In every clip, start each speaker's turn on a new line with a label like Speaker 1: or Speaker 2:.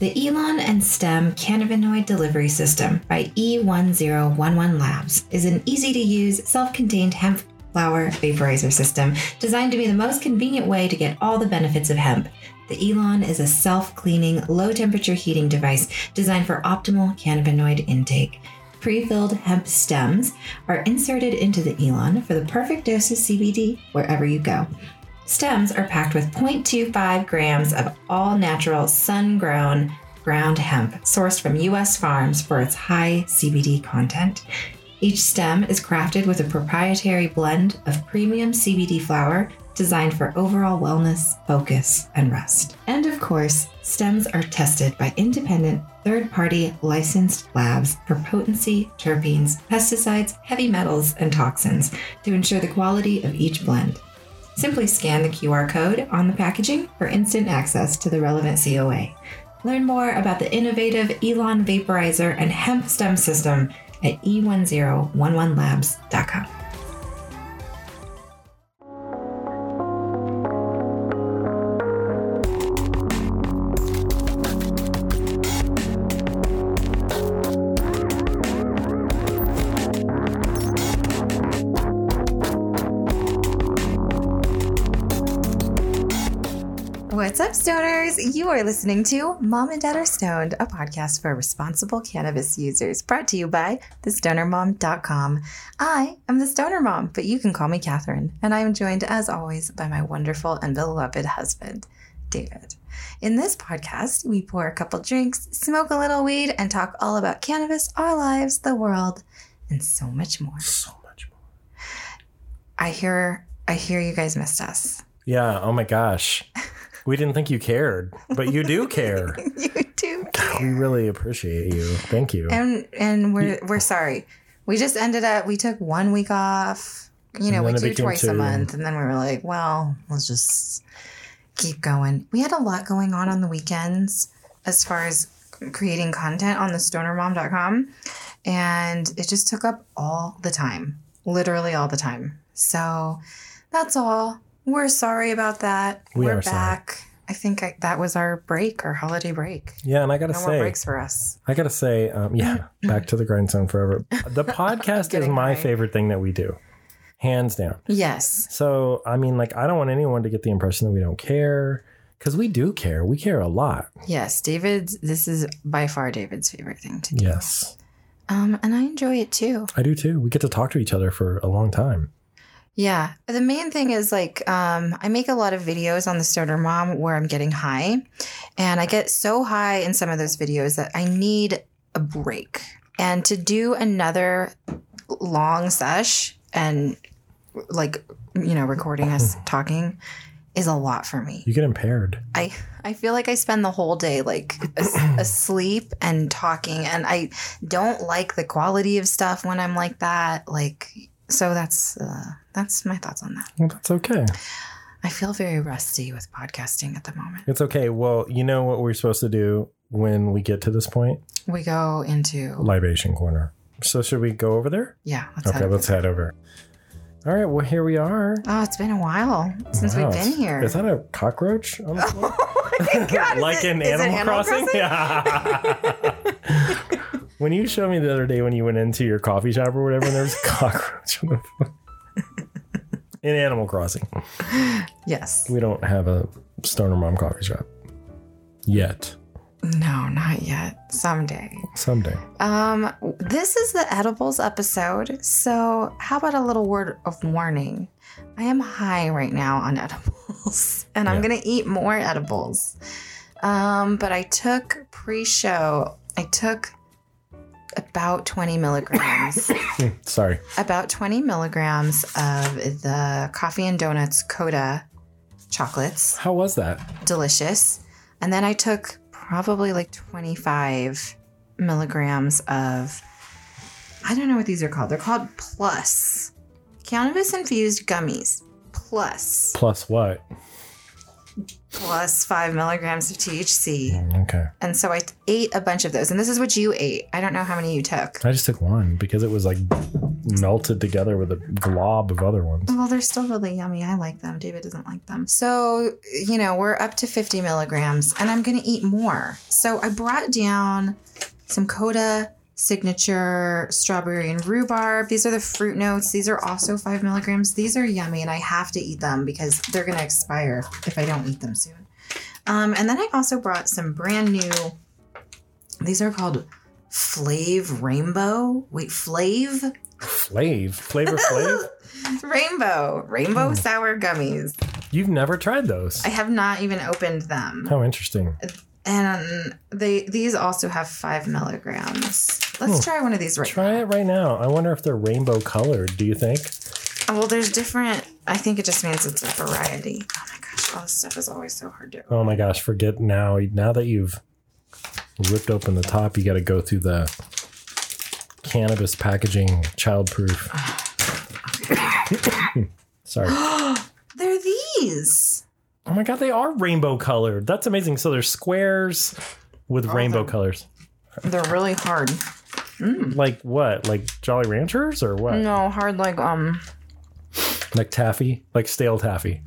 Speaker 1: The Elon and STEM Cannabinoid Delivery System by E1011 Labs is an easy to use, self contained hemp flower vaporizer system designed to be the most convenient way to get all the benefits of hemp. The Elon is a self cleaning, low temperature heating device designed for optimal cannabinoid intake. Pre filled hemp stems are inserted into the Elon for the perfect dose of CBD wherever you go. Stems are packed with 0.25 grams of all natural sun grown ground hemp sourced from U.S. farms for its high CBD content. Each stem is crafted with a proprietary blend of premium CBD flower designed for overall wellness, focus, and rest. And of course, stems are tested by independent third party licensed labs for potency, terpenes, pesticides, heavy metals, and toxins to ensure the quality of each blend. Simply scan the QR code on the packaging for instant access to the relevant COA. Learn more about the innovative Elon vaporizer and hemp stem system at e e1011labs.com. You are listening to Mom and Dad Are Stoned, a podcast for responsible cannabis users, brought to you by thestonermom.com. I am the Stoner Mom, but you can call me Catherine, and I am joined, as always, by my wonderful and beloved husband, David. In this podcast, we pour a couple drinks, smoke a little weed, and talk all about cannabis, our lives, the world, and so much more.
Speaker 2: So much more.
Speaker 1: I hear, I hear you guys missed us.
Speaker 2: Yeah. Oh my gosh. We didn't think you cared, but you do care.
Speaker 1: you do. Care.
Speaker 2: We really appreciate you. Thank you.
Speaker 1: and and we're we're sorry. We just ended up we took one week off. You know, we do twice a month, and then we were like, well, let's just keep going. We had a lot going on on the weekends as far as creating content on the stonermom.com, and it just took up all the time, literally all the time. So that's all. We're sorry about that.
Speaker 2: We
Speaker 1: are
Speaker 2: are sorry.
Speaker 1: back. I think I, that was our break, our holiday break.
Speaker 2: yeah, and I gotta
Speaker 1: No more
Speaker 2: say,
Speaker 1: breaks for us.
Speaker 2: I gotta say, um, yeah, back to the grindstone forever. The podcast is my favorite thing that we do, hands down.
Speaker 1: Yes.
Speaker 2: So I mean, like, I don't want anyone to get the impression that we don't care, because we do care. We care a lot.
Speaker 1: Yes, David's. This is by far David's favorite thing to do.
Speaker 2: Yes,
Speaker 1: Um, and I enjoy it too.
Speaker 2: I do too. We get to talk to each other for a long time.
Speaker 1: Yeah. The main thing is like, um, I make a lot of videos on the Stoner Mom where I'm getting high, and I get so high in some of those videos that I need a break. And to do another long sesh and like, you know, recording us talking is a lot for me.
Speaker 2: You get impaired.
Speaker 1: I I feel like I spend the whole day like as- asleep and talking, and I don't like the quality of stuff when I'm like that. Like, so that's uh, that's my thoughts on that.
Speaker 2: Well, that's okay.
Speaker 1: I feel very rusty with podcasting at the moment.
Speaker 2: It's okay. Well, you know what we're supposed to do when we get to this point?
Speaker 1: We go into
Speaker 2: Libation corner. So should we go over there?
Speaker 1: yeah. Let's
Speaker 2: Okay,
Speaker 1: head
Speaker 2: let's head over. All right, well here we are.
Speaker 1: Oh, it's been a while since
Speaker 2: Wow,
Speaker 1: we've been here.
Speaker 2: Is that a cockroach on the floor?
Speaker 1: oh my god!
Speaker 2: like
Speaker 1: it-
Speaker 2: in
Speaker 1: it
Speaker 2: Animal, Crossing? Yeah. when you showed me the other day when you went into your coffee shop or whatever, and there was a cockroach on the floor. in Animal Crossing.
Speaker 1: Yes.
Speaker 2: We don't have a Stoner Mom coffee shop yet.
Speaker 1: No, not yet. Someday.
Speaker 2: Someday.
Speaker 1: Um, this is the edibles episode. So, how about a little word of warning? I am high right now on edibles, and I'm
Speaker 2: Yeah.
Speaker 1: gonna eat more edibles. Um, but I took pre-show. I took about 20 milligrams,
Speaker 2: Sorry.
Speaker 1: about 20 milligrams of the coffee and donuts Coda chocolates
Speaker 2: How was that?
Speaker 1: delicious. And then I took probably like 25 milligrams of, I don't know what these are called. They're called Plus cannabis infused gummies. Plus,
Speaker 2: Plus what?
Speaker 1: Plus five milligrams of THC.
Speaker 2: Mm, Okay.
Speaker 1: And so I ate a bunch of those. And this is what you ate. I don't know how many you took.
Speaker 2: I just took one because it was like melted together with a glob of other ones.
Speaker 1: Well, they're still really yummy. I like them. David doesn't like them. So, you know, we're up to 50 milligrams and I'm going to eat more. So I brought down some Coda signature strawberry and rhubarb. These are the fruit notes. These are also five milligrams. These are yummy and I have to eat them because they're going to expire if I don't eat them soon. Um, and then I also brought some brand new, these are called Flave Rainbow. Wait, Flave?
Speaker 2: Flav, flavor Flave?
Speaker 1: Rainbow. Rainbow sour gummies.
Speaker 2: You've never tried those.
Speaker 1: I have not even opened them.
Speaker 2: How interesting.
Speaker 1: And they these also have five milligrams. Let's try one of these right
Speaker 2: Try it right now. I wonder if they're rainbow colored. Do you think?
Speaker 1: Well, there's different. I think it just means it's a variety. Oh my gosh, all this stuff is always so hard to.
Speaker 2: Oh my gosh, forget now. Now that you've ripped open the top, you got to go through the cannabis packaging childproof. Sorry.
Speaker 1: They're these.
Speaker 2: Oh my god, they are rainbow colored. That's amazing. So they're squares with rainbow colors.
Speaker 1: They're really hard.
Speaker 2: Like what? Like Jolly Ranchers or what?
Speaker 1: No, hard like um.
Speaker 2: Like taffy? Like stale taffy.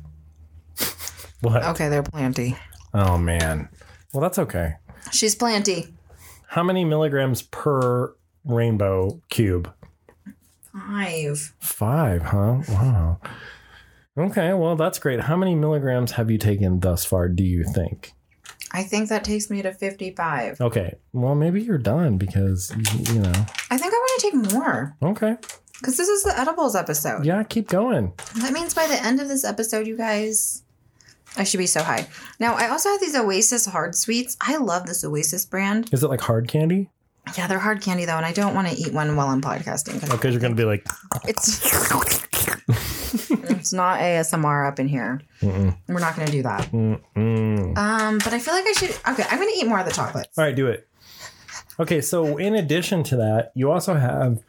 Speaker 2: what?
Speaker 1: Okay, they're planty.
Speaker 2: Oh man. Well, that's okay.
Speaker 1: She's planty.
Speaker 2: How many milligrams per rainbow cube?
Speaker 1: Five.
Speaker 2: Five, huh? Wow. Okay, well, that's great. How many milligrams have you taken thus far, do you think?
Speaker 1: I think that takes me to fifty-five.
Speaker 2: Okay, well, maybe you're done because, you know.
Speaker 1: I think I want to take more
Speaker 2: Okay.
Speaker 1: because this is the edibles episode.
Speaker 2: Yeah, keep going.
Speaker 1: That means by the end of this episode, you guys, I should be so high. Now, I also have these Oasis hard sweets. I love this Oasis brand.
Speaker 2: Is it like hard candy?
Speaker 1: Yeah, they're hard candy though, and I don't want to eat one while I'm podcasting oh, because
Speaker 2: Because you're going to be like,
Speaker 1: it's it's not ASMR up in here. We're not going to do that.
Speaker 2: mm.
Speaker 1: Um, but I feel like I should. Okay, I'm going to eat more of the chocolate.
Speaker 2: all right, do it. Okay, so in addition to that, you also have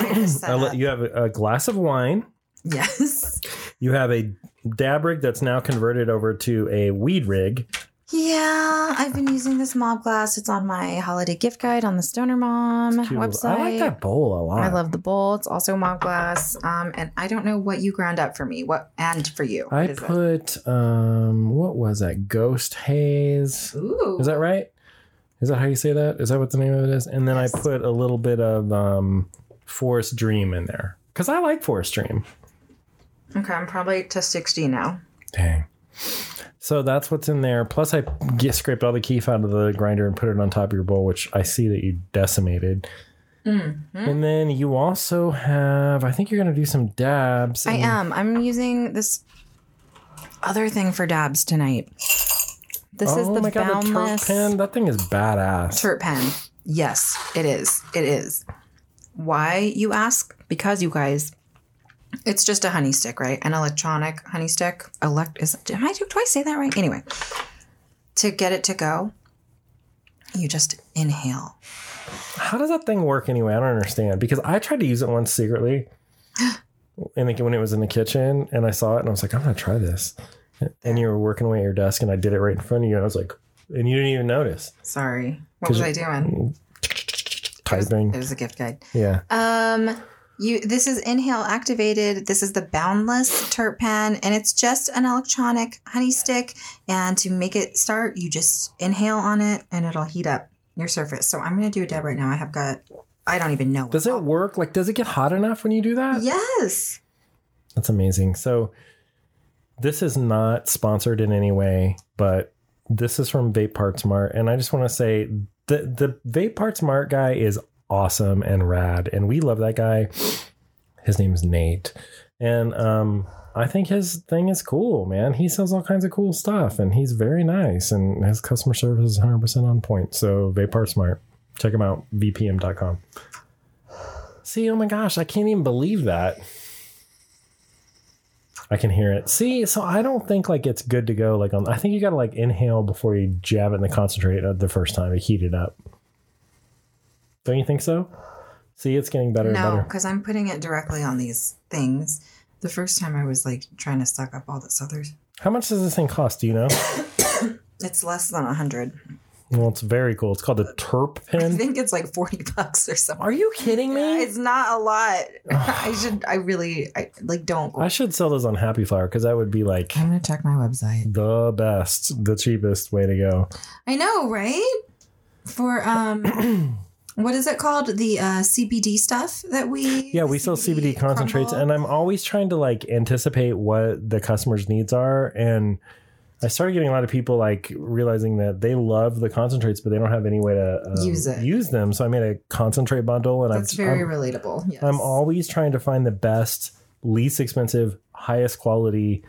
Speaker 1: a
Speaker 2: a, you have a, a glass of wine.
Speaker 1: yes.
Speaker 2: You have a dab rig that's now converted over to a weed rig.
Speaker 1: Yeah, I've been using this mob glass. It's on my holiday gift guide on the Stoner Mom website.
Speaker 2: I like that bowl a lot.
Speaker 1: I love the bowl. It's also mob glass. Um, and I don't know what you ground up for me. What and for you?
Speaker 2: I
Speaker 1: is it?
Speaker 2: put um what was that? Ghost haze.
Speaker 1: Ooh.
Speaker 2: Is that right? Is that how you say that? Is that what the name of it is? And then
Speaker 1: Yes.
Speaker 2: I put a little bit of um Forest Dream in there. Cause I like Forest Dream.
Speaker 1: Okay, I'm probably to 60 now.
Speaker 2: Dang. So that's what's in there. Plus, I get, scraped all the kief out of the grinder and put it on top of your bowl, which I see that you decimated.
Speaker 1: Mm-hmm.
Speaker 2: And then you also have, I think you're going to do some dabs.
Speaker 1: I
Speaker 2: and-
Speaker 1: am. I'm using this other thing for dabs tonight. This is
Speaker 2: Oh
Speaker 1: the
Speaker 2: my god, the terp pen. That thing is badass.
Speaker 1: Terp pen. Yes, it is. It is. Why, you ask? Because you guys, it's just a honey stick, right? An electronic honey stick. Elect is am I do I say that right? Anyway, to get it to go, you just inhale.
Speaker 2: How does that thing work anyway? I don't understand. Because I tried to use it once secretly in the, when it was in the kitchen and I saw it and I was like, I'm going to try this. And you were working away at your desk and I did it right in front of you and I was like, and you didn't even notice.
Speaker 1: Sorry. What was I doing?
Speaker 2: Typing.
Speaker 1: It was a gift guide.
Speaker 2: Yeah.
Speaker 1: Um, you. This is inhale activated. This is the boundless terp pen, and it's just an electronic honey stick. And to make it start, you just inhale on it, and it'll heat up your surface. So I'm gonna do a dab right now. I have got. I don't even know.
Speaker 2: Does it work? Like, does it get hot enough when you do that?
Speaker 1: Yes.
Speaker 2: That's amazing. So, this is not sponsored in any way, but this is from Vape Parts Mart, and I just want to say the the Vape Parts Mart guy is awesome and rad, and we love that guy. His name's Nate, and um, I think his thing is cool, man. He sells all kinds of cool stuff, and he's very nice, and his customer service is 100 percent on point. So Vape Parts Mart, check him out, vpm.com. See, oh my gosh, I can't even believe that. I can hear it. See, so I don't think like it's good to go like on. I think you got to like inhale before you jab it in the concentrate the first time to heat it up. Don't you think so? See, it's getting better
Speaker 1: No,
Speaker 2: and better.
Speaker 1: because I'm putting it directly on these things. The first time I was like trying to suck up all this others.
Speaker 2: How much does this thing cost? Do you know?
Speaker 1: It's less than a hundred.
Speaker 2: Well, it's very cool. It's called a Terp pen.
Speaker 1: I think it's like 40 bucks or something.
Speaker 2: Are you kidding me?
Speaker 1: It's not a lot. I should, I really, I like don't.
Speaker 2: I should sell those on Happy Flower because that would be like
Speaker 1: I'm going to check my website.
Speaker 2: the best, the cheapest way to go.
Speaker 1: I know, right? For, um, what is it called? The uh, CBD stuff that we.
Speaker 2: Yeah, we sell CBD concentrates, and I'm always trying to like anticipate what the customer's needs are. And I started getting a lot of people like realizing that they love the concentrates, but they don't have any way to um,
Speaker 1: Use it.
Speaker 2: Use them. So I made a concentrate bundle, and
Speaker 1: That's
Speaker 2: I've,
Speaker 1: very
Speaker 2: I'm,
Speaker 1: relatable. Yes.
Speaker 2: I'm always trying to find the best, least expensive, highest quality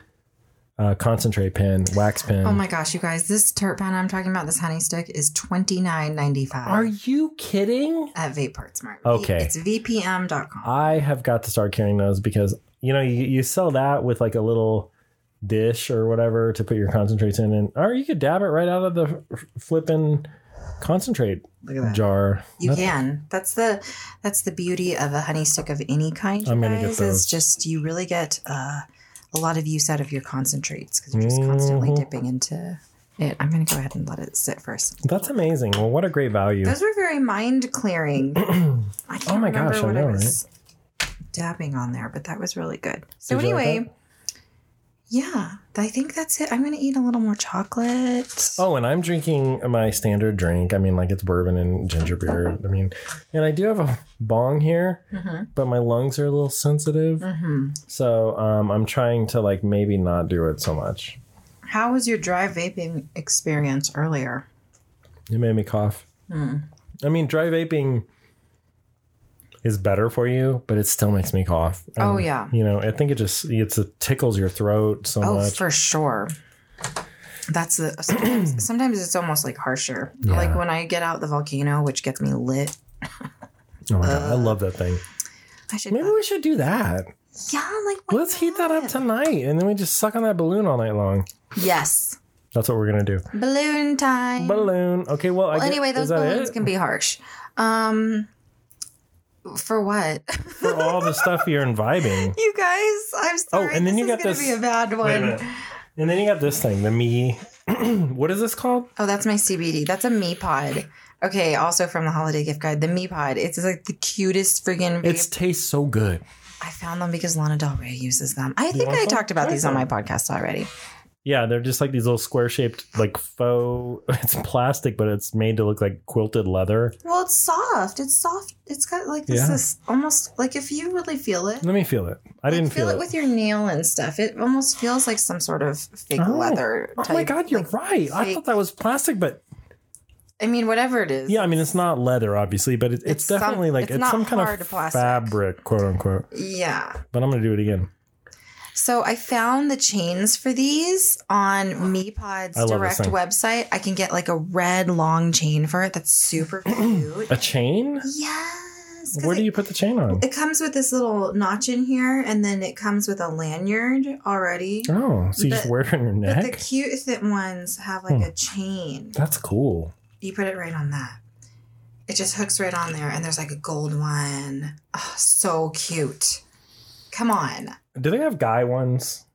Speaker 2: uh, concentrate pen, wax pen.
Speaker 1: Oh my gosh, you guys! This terp pen I'm talking about, this honey stick, is twenty nine ninety five.
Speaker 2: Are you kidding?
Speaker 1: at Vape Parts Mart?
Speaker 2: Okay.
Speaker 1: it's vpm.com.
Speaker 2: I have got to start carrying those because you know you, you sell that with like a little dish or whatever to put your concentrates in, and or you could dab it right out of the f- flipping concentrate
Speaker 1: Look at that.
Speaker 2: jar.
Speaker 1: You
Speaker 2: That's-
Speaker 1: can. That's the that's the beauty of a honey stick of any kind.
Speaker 2: I'm gonna
Speaker 1: guys,
Speaker 2: get those.
Speaker 1: is just you really get uh, a lot of use out of your concentrates because you're just constantly
Speaker 2: Mhm.
Speaker 1: dipping into it. I'm gonna go ahead and let it sit first.
Speaker 2: That's amazing. Well, what a great value.
Speaker 1: Those were very mind clearing. I can't
Speaker 2: Oh my gosh, I know,
Speaker 1: I was dabbing on there, but that was really good. So
Speaker 2: Did you like
Speaker 1: anyway, yeah, I think that's it. I'm gonna eat a little more chocolate.
Speaker 2: Oh, and I'm drinking my standard drink. I mean, like it's bourbon and ginger beer. I mean, and I do have a bong here,
Speaker 1: Mhm.
Speaker 2: but my lungs are a little sensitive.
Speaker 1: hmm
Speaker 2: So um, I'm trying to like maybe not do it so much.
Speaker 1: How was your dry vaping experience earlier?
Speaker 2: It made me cough.
Speaker 1: Hmm.
Speaker 2: I mean, dry vaping is better for you, but it still makes me cough.
Speaker 1: Oh, yeah.
Speaker 2: You know, I think it just it's it tickles your throat so
Speaker 1: Oh,
Speaker 2: much.
Speaker 1: for sure. That's the sometimes, sometimes it's almost like harsher.
Speaker 2: Yeah.
Speaker 1: Like when I get out the volcano, which gets me lit.
Speaker 2: oh my god, I love that thing.
Speaker 1: I should
Speaker 2: Maybe we should do that.
Speaker 1: yeah, like
Speaker 2: Let's heat that up tonight, and then we just suck on that balloon all night long.
Speaker 1: Yes,
Speaker 2: That's what we're gonna do.
Speaker 1: balloon time.
Speaker 2: Balloon. Okay. Well, I
Speaker 1: well, anyway, those balloons
Speaker 2: it?
Speaker 1: can be harsh. Um, for what?
Speaker 2: for all the stuff you're imbibing.
Speaker 1: you guys, I'm oh, sorry.
Speaker 2: Oh, and then
Speaker 1: this
Speaker 2: you got this-
Speaker 1: be a bad
Speaker 2: a
Speaker 1: one.
Speaker 2: minute. And then you got this thing, the me. what is this called?
Speaker 1: Oh, that's my CBD. That's a Me Pod. Okay, also from the holiday gift guide, the Me Pod. It's like the cutest friggin' vape.
Speaker 2: It tastes so good.
Speaker 1: I found them because Lana Del Rey uses them. I think I talked about these on my podcast already.
Speaker 2: Yeah, they're just like these little square shaped, like faux. It's plastic, but it's made to look like quilted leather.
Speaker 1: Well, it's soft. It's soft. It's got like this,
Speaker 2: Yeah.
Speaker 1: this almost like if you really feel it,
Speaker 2: Let me feel it. I didn't
Speaker 1: feel,
Speaker 2: feel,
Speaker 1: it with your nail and stuff. It almost feels like some sort of fake
Speaker 2: Oh.
Speaker 1: leather.
Speaker 2: Oh
Speaker 1: Type,
Speaker 2: my god, you're
Speaker 1: like,
Speaker 2: right. I
Speaker 1: fake-
Speaker 2: thought that was plastic, but
Speaker 1: I mean, whatever it is.
Speaker 2: yeah, I mean it's not leather, obviously, but it, it's,
Speaker 1: It's some-
Speaker 2: definitely like
Speaker 1: it's
Speaker 2: it's,
Speaker 1: not
Speaker 2: some kind
Speaker 1: hard
Speaker 2: of
Speaker 1: plastic.
Speaker 2: fabric, quote unquote.
Speaker 1: Yeah.
Speaker 2: But I'm gonna do it again.
Speaker 1: So I found the chains for these on MePod's direct website. I can get like a red long chain for it. That's super cute.
Speaker 2: A chain?
Speaker 1: Yes.
Speaker 2: Where do
Speaker 1: it-
Speaker 2: you put the chain on?
Speaker 1: It comes with this little notch in here, and then it comes with a lanyard already.
Speaker 2: Oh, so you just
Speaker 1: But-
Speaker 2: wear it on your neck?
Speaker 1: But the cute fit ones have like
Speaker 2: Hmm.
Speaker 1: a chain.
Speaker 2: That's cool.
Speaker 1: You put it right on that. It just hooks right on there, and there's like a gold one. Oh, so cute. Come on.
Speaker 2: Do they have guy ones?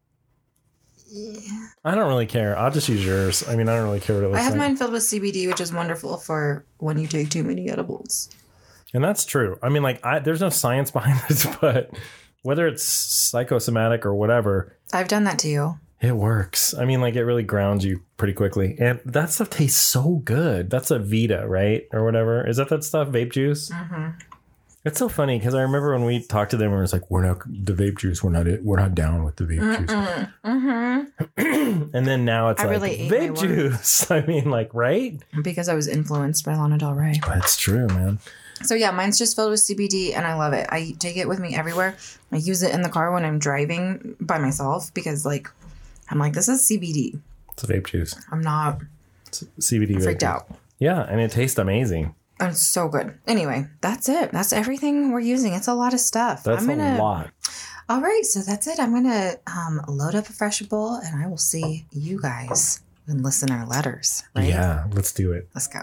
Speaker 1: Yeah.
Speaker 2: I don't really care. I'll just use yours. I mean, I don't really care what it looks
Speaker 1: I have
Speaker 2: like.
Speaker 1: mine filled with CBD, which is wonderful for when you take too many edibles.
Speaker 2: And that's true. I mean, like, I, there's no science behind this, but whether it's psychosomatic or whatever,
Speaker 1: I've done that to you.
Speaker 2: it works. I mean, like, it really grounds you pretty quickly. And that stuff tastes so good. That's a Vita, right? Or whatever. Is that that stuff? Vape juice?
Speaker 1: Mm-hmm.
Speaker 2: It's so funny because I remember when we talked to them, and we was like, "We're not the vape juice. We're not it. We're not down with the vape juice."
Speaker 1: Mm-hmm.
Speaker 2: and then now it's
Speaker 1: I
Speaker 2: like
Speaker 1: really ate my
Speaker 2: vape juice. I mean, like, right?
Speaker 1: Because I was influenced by Lana Del Rey.
Speaker 2: That's true, man.
Speaker 1: So yeah, mine's just filled with CBD, and I love it. I take it with me everywhere. I use it in the car when I'm driving by myself because, like, I'm like, this is CBD.
Speaker 2: It's vape juice.
Speaker 1: I'm not
Speaker 2: It's CBD. vape
Speaker 1: freaked
Speaker 2: juice.
Speaker 1: out.
Speaker 2: Yeah, and it tastes amazing.
Speaker 1: And It's so good. Anyway, that's it. That's everything we're using. It's a lot of stuff.
Speaker 2: That's
Speaker 1: I'm gonna,
Speaker 2: a lot.
Speaker 1: All right, so that's it. I'm gonna um, load up a fresh bowl, and I will see you guys and listen our letters. Right?
Speaker 2: Yeah, let's do it.
Speaker 1: Let's go.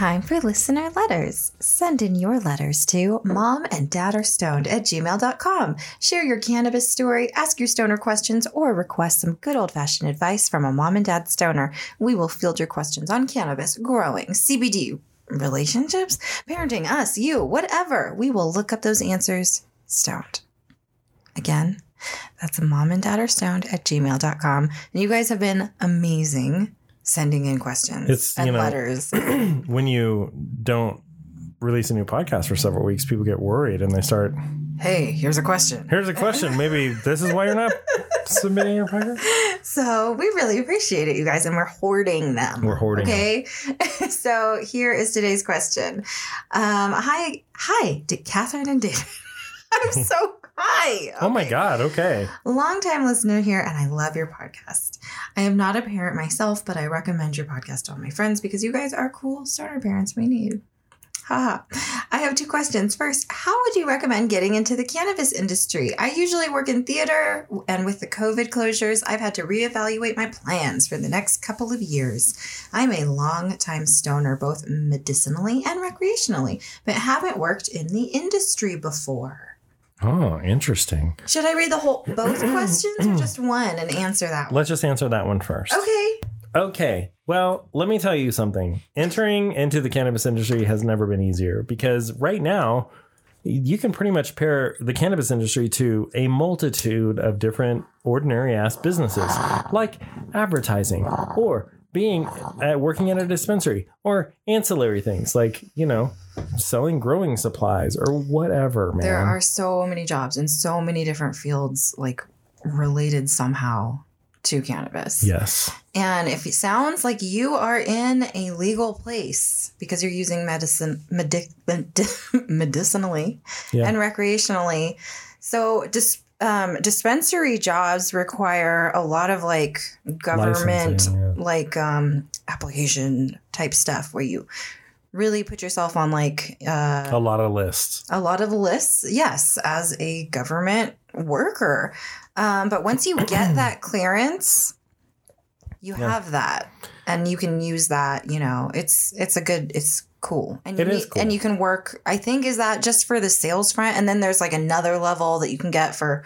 Speaker 1: Time for listener letters. Send in your letters to mom and dad are stoned at gmail.com. Share your cannabis story, ask your stoner questions, or request some good old fashioned advice from a mom and dad stoner. We will field your questions on cannabis, growing, CBD, relationships, parenting, us, you, whatever. We will look up those answers stoned. Again, that's mom and dad are stoned at gmail.com. And you guys have been amazing sending in questions
Speaker 2: It's, you
Speaker 1: and
Speaker 2: know,
Speaker 1: letters.
Speaker 2: when you don't release a new podcast for several weeks, people get worried and they start.
Speaker 1: hey, here's a question.
Speaker 2: Here's a question. Maybe this is why you're not submitting your podcast.
Speaker 1: So we really appreciate it, you guys, and we're hoarding them.
Speaker 2: We're hoarding
Speaker 1: Okay. so here is today's question. Um, hi, hi, D- Catherine and David. I'm so hi.
Speaker 2: Oh my God. Okay.
Speaker 1: Longtime listener here, and I love your podcast. I am not a parent myself, but I recommend your podcast to all my friends because you guys are cool starter parents we need. Haha. I have two questions. First, how would you recommend getting into the cannabis industry? I usually work in theater, and with the COVID closures, I've had to reevaluate my plans for the next couple of years. I'm a long time stoner, both medicinally and recreationally, but haven't worked in the industry before.
Speaker 2: Oh, interesting.
Speaker 1: Should I read the whole both questions or just one and answer that one?
Speaker 2: Let's just answer that one first.
Speaker 1: Okay.
Speaker 2: Okay. Well, let me tell you something. Entering into the cannabis industry has never been easier because right now, you can pretty much pair the cannabis industry to a multitude of different ordinary ass businesses like advertising or being at working at a dispensary or ancillary things like, you know, selling growing supplies or whatever, man.
Speaker 1: There are so many jobs in so many different fields, like related somehow to cannabis.
Speaker 2: yes.
Speaker 1: And if it sounds like you are in a legal place because you're using medicine medic, medi- medicinally
Speaker 2: Yeah.
Speaker 1: and recreationally, so dis, um, dispensary jobs require a lot of like government
Speaker 2: yeah.
Speaker 1: like um, application type stuff where you really put yourself on like uh,
Speaker 2: A lot of lists.
Speaker 1: a lot of lists, yes, as a government worker. Um, but once you get that clearance, you
Speaker 2: Yeah.
Speaker 1: have that, and you can use that. You know, it's it's a good, it's cool, and you need-
Speaker 2: cool.
Speaker 1: and you can work. I think is that just for the sales front, and then there's like another level that you can get for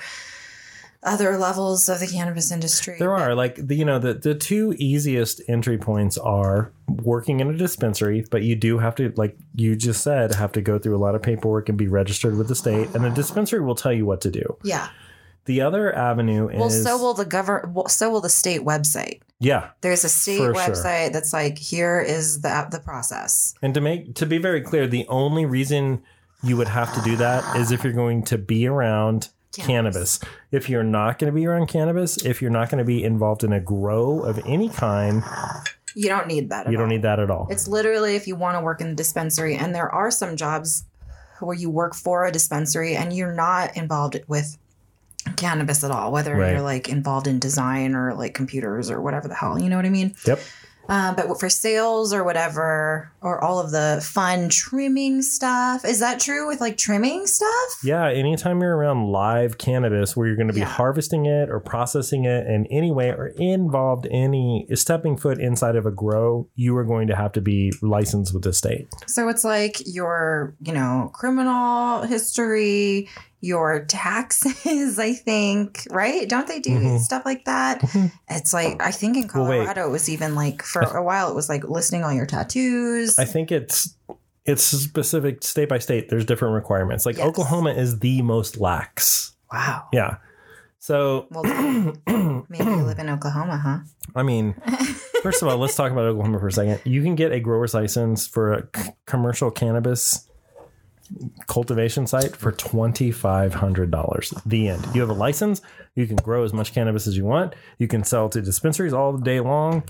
Speaker 1: other levels of the cannabis industry.
Speaker 2: There are like the, you know the the two easiest entry points are working in a dispensary, but you do have to like you just said have to go through a lot of paperwork and be registered with the state, and the dispensary will tell you what to do.
Speaker 1: yeah.
Speaker 2: The other avenue is Well,
Speaker 1: so will the govern. So will the state website.
Speaker 2: yeah,
Speaker 1: There's a state
Speaker 2: For sure.
Speaker 1: website that's like, here is the the process.
Speaker 2: and to make to be very clear, the only reason you would have to do that is if you're going to be around
Speaker 1: Cannabis.
Speaker 2: If you're not going to be around cannabis, if you're not going to be involved in a grow of any kind,
Speaker 1: You don't need that. At
Speaker 2: you don't
Speaker 1: all.
Speaker 2: need that at all.
Speaker 1: It's literally if you want to work in the dispensary, and there are some jobs where you work for a dispensary and you're not involved with cannabis at all, whether
Speaker 2: Right.
Speaker 1: you're like involved in design or like computers or whatever the hell, you know what I mean?
Speaker 2: Yep.
Speaker 1: Uh, but for sales or whatever, or all of the fun trimming stuff, is that true with like trimming stuff?
Speaker 2: Yeah, anytime you're around live cannabis where you're going to be
Speaker 1: Yeah.
Speaker 2: harvesting it or processing it in any way or involved any stepping foot inside of a grow, you are going to have to be licensed with the state.
Speaker 1: So it's like your, you know, criminal history, your taxes, I think, right? Don't they do
Speaker 2: Mhm.
Speaker 1: stuff like that?
Speaker 2: Mhm.
Speaker 1: It's like, I think in
Speaker 2: Well.
Speaker 1: Colorado, it was even like for a while, it was like listing all your tattoos.
Speaker 2: I think it's it's specific state by state. There's different requirements. Like
Speaker 1: Yes.
Speaker 2: Oklahoma is the most lax.
Speaker 1: wow.
Speaker 2: Yeah. So
Speaker 1: Well, maybe you live in Oklahoma, huh?
Speaker 2: I mean, first of all, let's talk about Oklahoma for a second. You can get a grower's license for a c- commercial cannabis cultivation site for $2,500. The end. You have a license. You can grow as much cannabis as you want. You can sell to dispensaries all day long.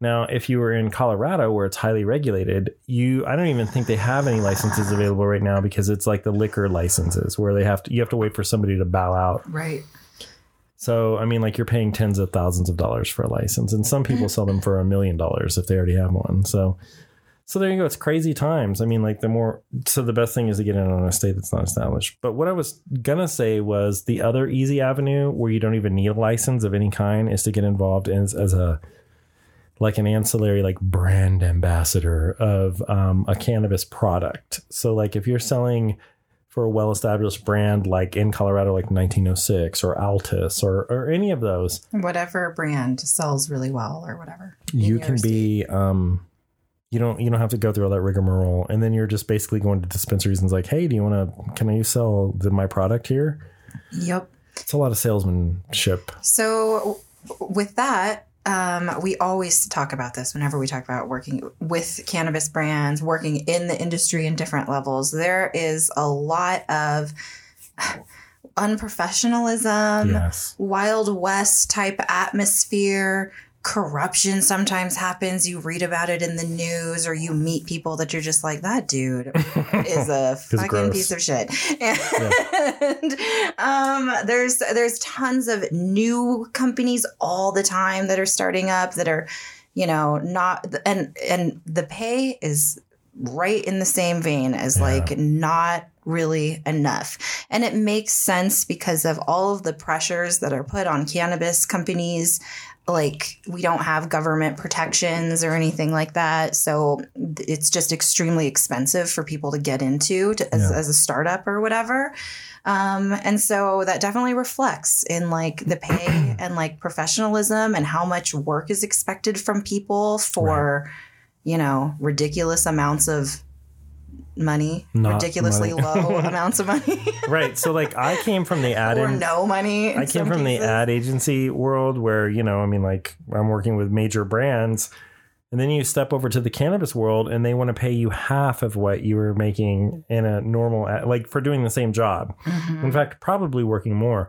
Speaker 2: Now, if you were in Colorado where it's highly regulated, you I don't even think they have any licenses available right now because it's like the liquor licenses where they have to you have to wait for somebody to bow out.
Speaker 1: Right.
Speaker 2: So, I mean, like you're paying tens of thousands of dollars for a license, and some people sell them for a million dollars if they already have one. So, so there you go. It's crazy times. I mean, like the more, so the best thing is to get in on a state that's not established. But what I was gonna say was the other easy avenue where you don't even need a license of any kind is to get involved in as a like an ancillary like brand ambassador of um, a cannabis product. So like if you're selling for a well-established brand like in Colorado like 1906 or Altus or or any of those,
Speaker 1: Whatever brand sells really well or whatever.
Speaker 2: you can be um you don't you don't have to go through all that rigmarole and then you're just basically going to dispensaries and it's like, "Hey, do you want to can you sell the, my product here?"
Speaker 1: Yep.
Speaker 2: It's a lot of salesmanship.
Speaker 1: So, with that, um, we always talk about this whenever we talk about working with cannabis brands, working in the industry in different levels. There is a lot of unprofessionalism,
Speaker 2: yes.
Speaker 1: Wild West type atmosphere. Corruption sometimes happens. You read about it in the news, or you meet people that you're just like, that dude is a fucking
Speaker 2: gross.
Speaker 1: piece of shit. And um, there's there's tons of new companies all the time that are starting up that are, you know, not and and the pay is right in the same vein as
Speaker 2: Yeah.
Speaker 1: like not really enough. And it makes sense because of all of the pressures that are put on cannabis companies. Like, we don't have government protections or anything like that. So it's just extremely expensive for people to get into to, as,
Speaker 2: Yeah.
Speaker 1: as a startup or whatever. Um, and so that definitely reflects in like the pay and like professionalism and how much work is expected from people for, you know, ridiculous amounts of money,
Speaker 2: Not
Speaker 1: ridiculously
Speaker 2: money.
Speaker 1: low amounts of money,
Speaker 2: Right. So like I came from the ad
Speaker 1: or
Speaker 2: in-
Speaker 1: no money.
Speaker 2: I came from the ad agency world where, you know, I mean, like I'm working with major brands. And then you step over to the cannabis world and they want to pay you half of what you were making in a normal, ad, like for doing the same job.
Speaker 1: Mhm.
Speaker 2: In fact, probably working more.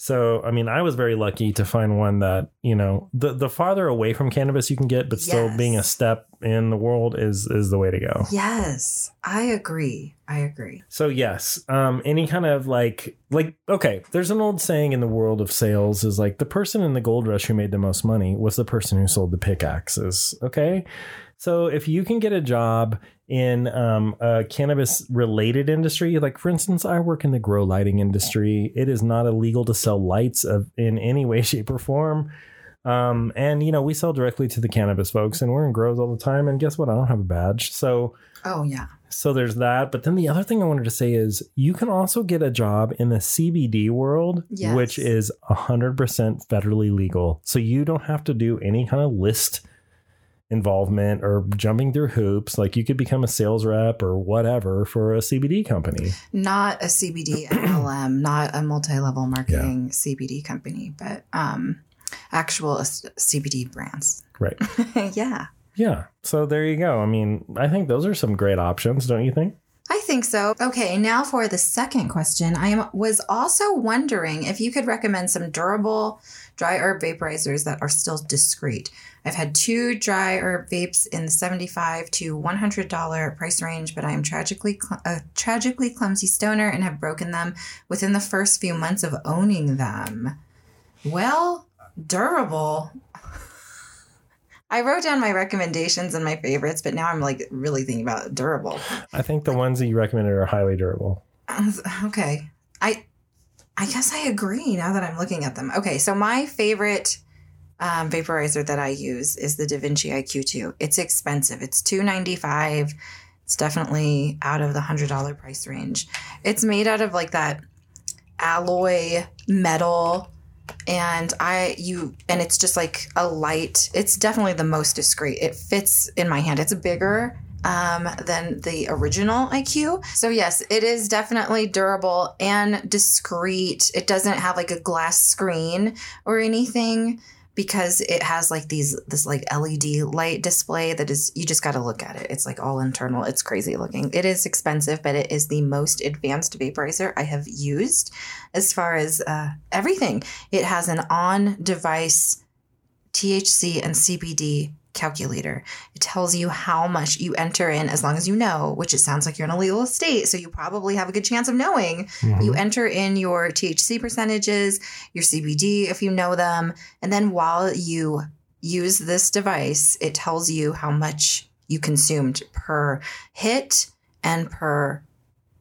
Speaker 2: So, I mean, I was very lucky to find one that, you know, the, the farther away from cannabis you can get, but still being a step in the world is, is the way to go.
Speaker 1: Yes, I agree. I agree.
Speaker 2: So yes, um, any kind of like like okay, there's an old saying in the world of sales is like the person in the gold rush who made the most money was the person who sold the pickaxes. Okay, so if you can get a job in um, a cannabis related industry, like for instance, I work in the grow lighting industry. It is not illegal to sell lights of in any way, shape, or form. Um, and you know we sell directly to the cannabis folks, and we're in grows all the time. And guess what? I don't have a badge, so
Speaker 1: Oh yeah.
Speaker 2: so there's that. But then the other thing I wanted to say is you can also get a job in the CBD world,
Speaker 1: Yes.
Speaker 2: which is 100% federally legal. So you don't have to do any kind of list involvement or jumping through hoops. Like you could become a sales rep or whatever for a CBD company.
Speaker 1: Not a CBD MLM, not a multi-level marketing CBD company, but um, actual CBD brands.
Speaker 2: Right.
Speaker 1: yeah.
Speaker 2: Yeah. So there you go. I mean, I think those are some great options, don't you think?
Speaker 1: I think so. Okay, now for the second question. I am, was also wondering if you could recommend some durable dry herb vaporizers that are still discreet. I've had two dry herb vapes in the 75 to $100 price range, but I am tragically cl- a tragically clumsy stoner and have broken them within the first few months of owning them. Well, durable. I wrote down my recommendations and my favorites, but now I'm like really thinking about durable.
Speaker 2: I think the ones that you recommended are highly durable.
Speaker 1: Okay. I I guess I agree now that I'm looking at them. Okay, so my favorite um, vaporizer that I use is the DaVinci IQ2. It's expensive. It's two ninety five. It's definitely out of the hundred dollar price range. It's made out of like that alloy metal and I you and it's just like a light. It's definitely the most discreet. It fits in my hand. It's bigger um, than the original IQ. So yes, it is definitely durable and discreet. It doesn't have like a glass screen or anything because it has like these this like LED light display that is you just got to look at it. It's like all internal. It's crazy looking. It is expensive, but it is the most advanced vaporizer I have used as far as uh, everything. It has an on-device THC and CBD calculator. It tells you how much you enter in as long as you know, which it sounds like you're in a legal estate, so you probably have a good chance of knowing.
Speaker 2: Mhm.
Speaker 1: You enter in your THC percentages, your CBD if you know them, and then while you use this device, it tells you how much you consumed per hit and per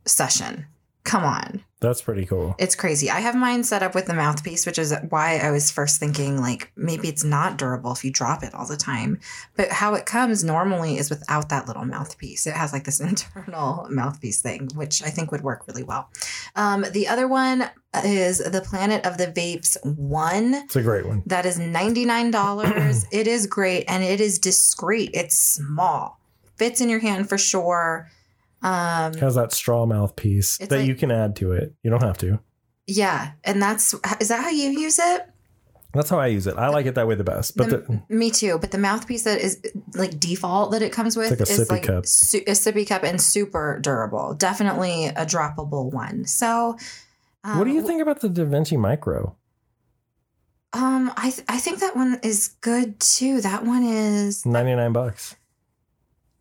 Speaker 1: session Come on.
Speaker 2: That's pretty cool.
Speaker 1: It's crazy. I have mine set up with the mouthpiece, which is why I was first thinking like maybe it's not durable if you drop it all the time. But how it comes normally is without that little mouthpiece. It has like this internal mouthpiece thing, which I think would work really well. Um, the other one is the Planet of the Vapes one.
Speaker 2: It's a great one.
Speaker 1: That is $99. it is great and it is discreet. It's small. Fits in your hand for sure. Um,
Speaker 2: has that straw mouthpiece that
Speaker 1: like-
Speaker 2: you can add to it. You don't have to.
Speaker 1: yeah, and that's is that how you use it?
Speaker 2: That's how I use it. I like it that way the best. But
Speaker 1: The-
Speaker 2: the,
Speaker 1: Me too, but the mouthpiece that is like default that it comes with
Speaker 2: like a
Speaker 1: is
Speaker 2: sippy
Speaker 1: like
Speaker 2: cup.
Speaker 1: Su- a sippy cup and super durable. Definitely a droppable one. So, um,
Speaker 2: what do you think about the Da Vinci Micro?
Speaker 1: Um, I th- I think that one is good too. That one is
Speaker 2: 99 bucks.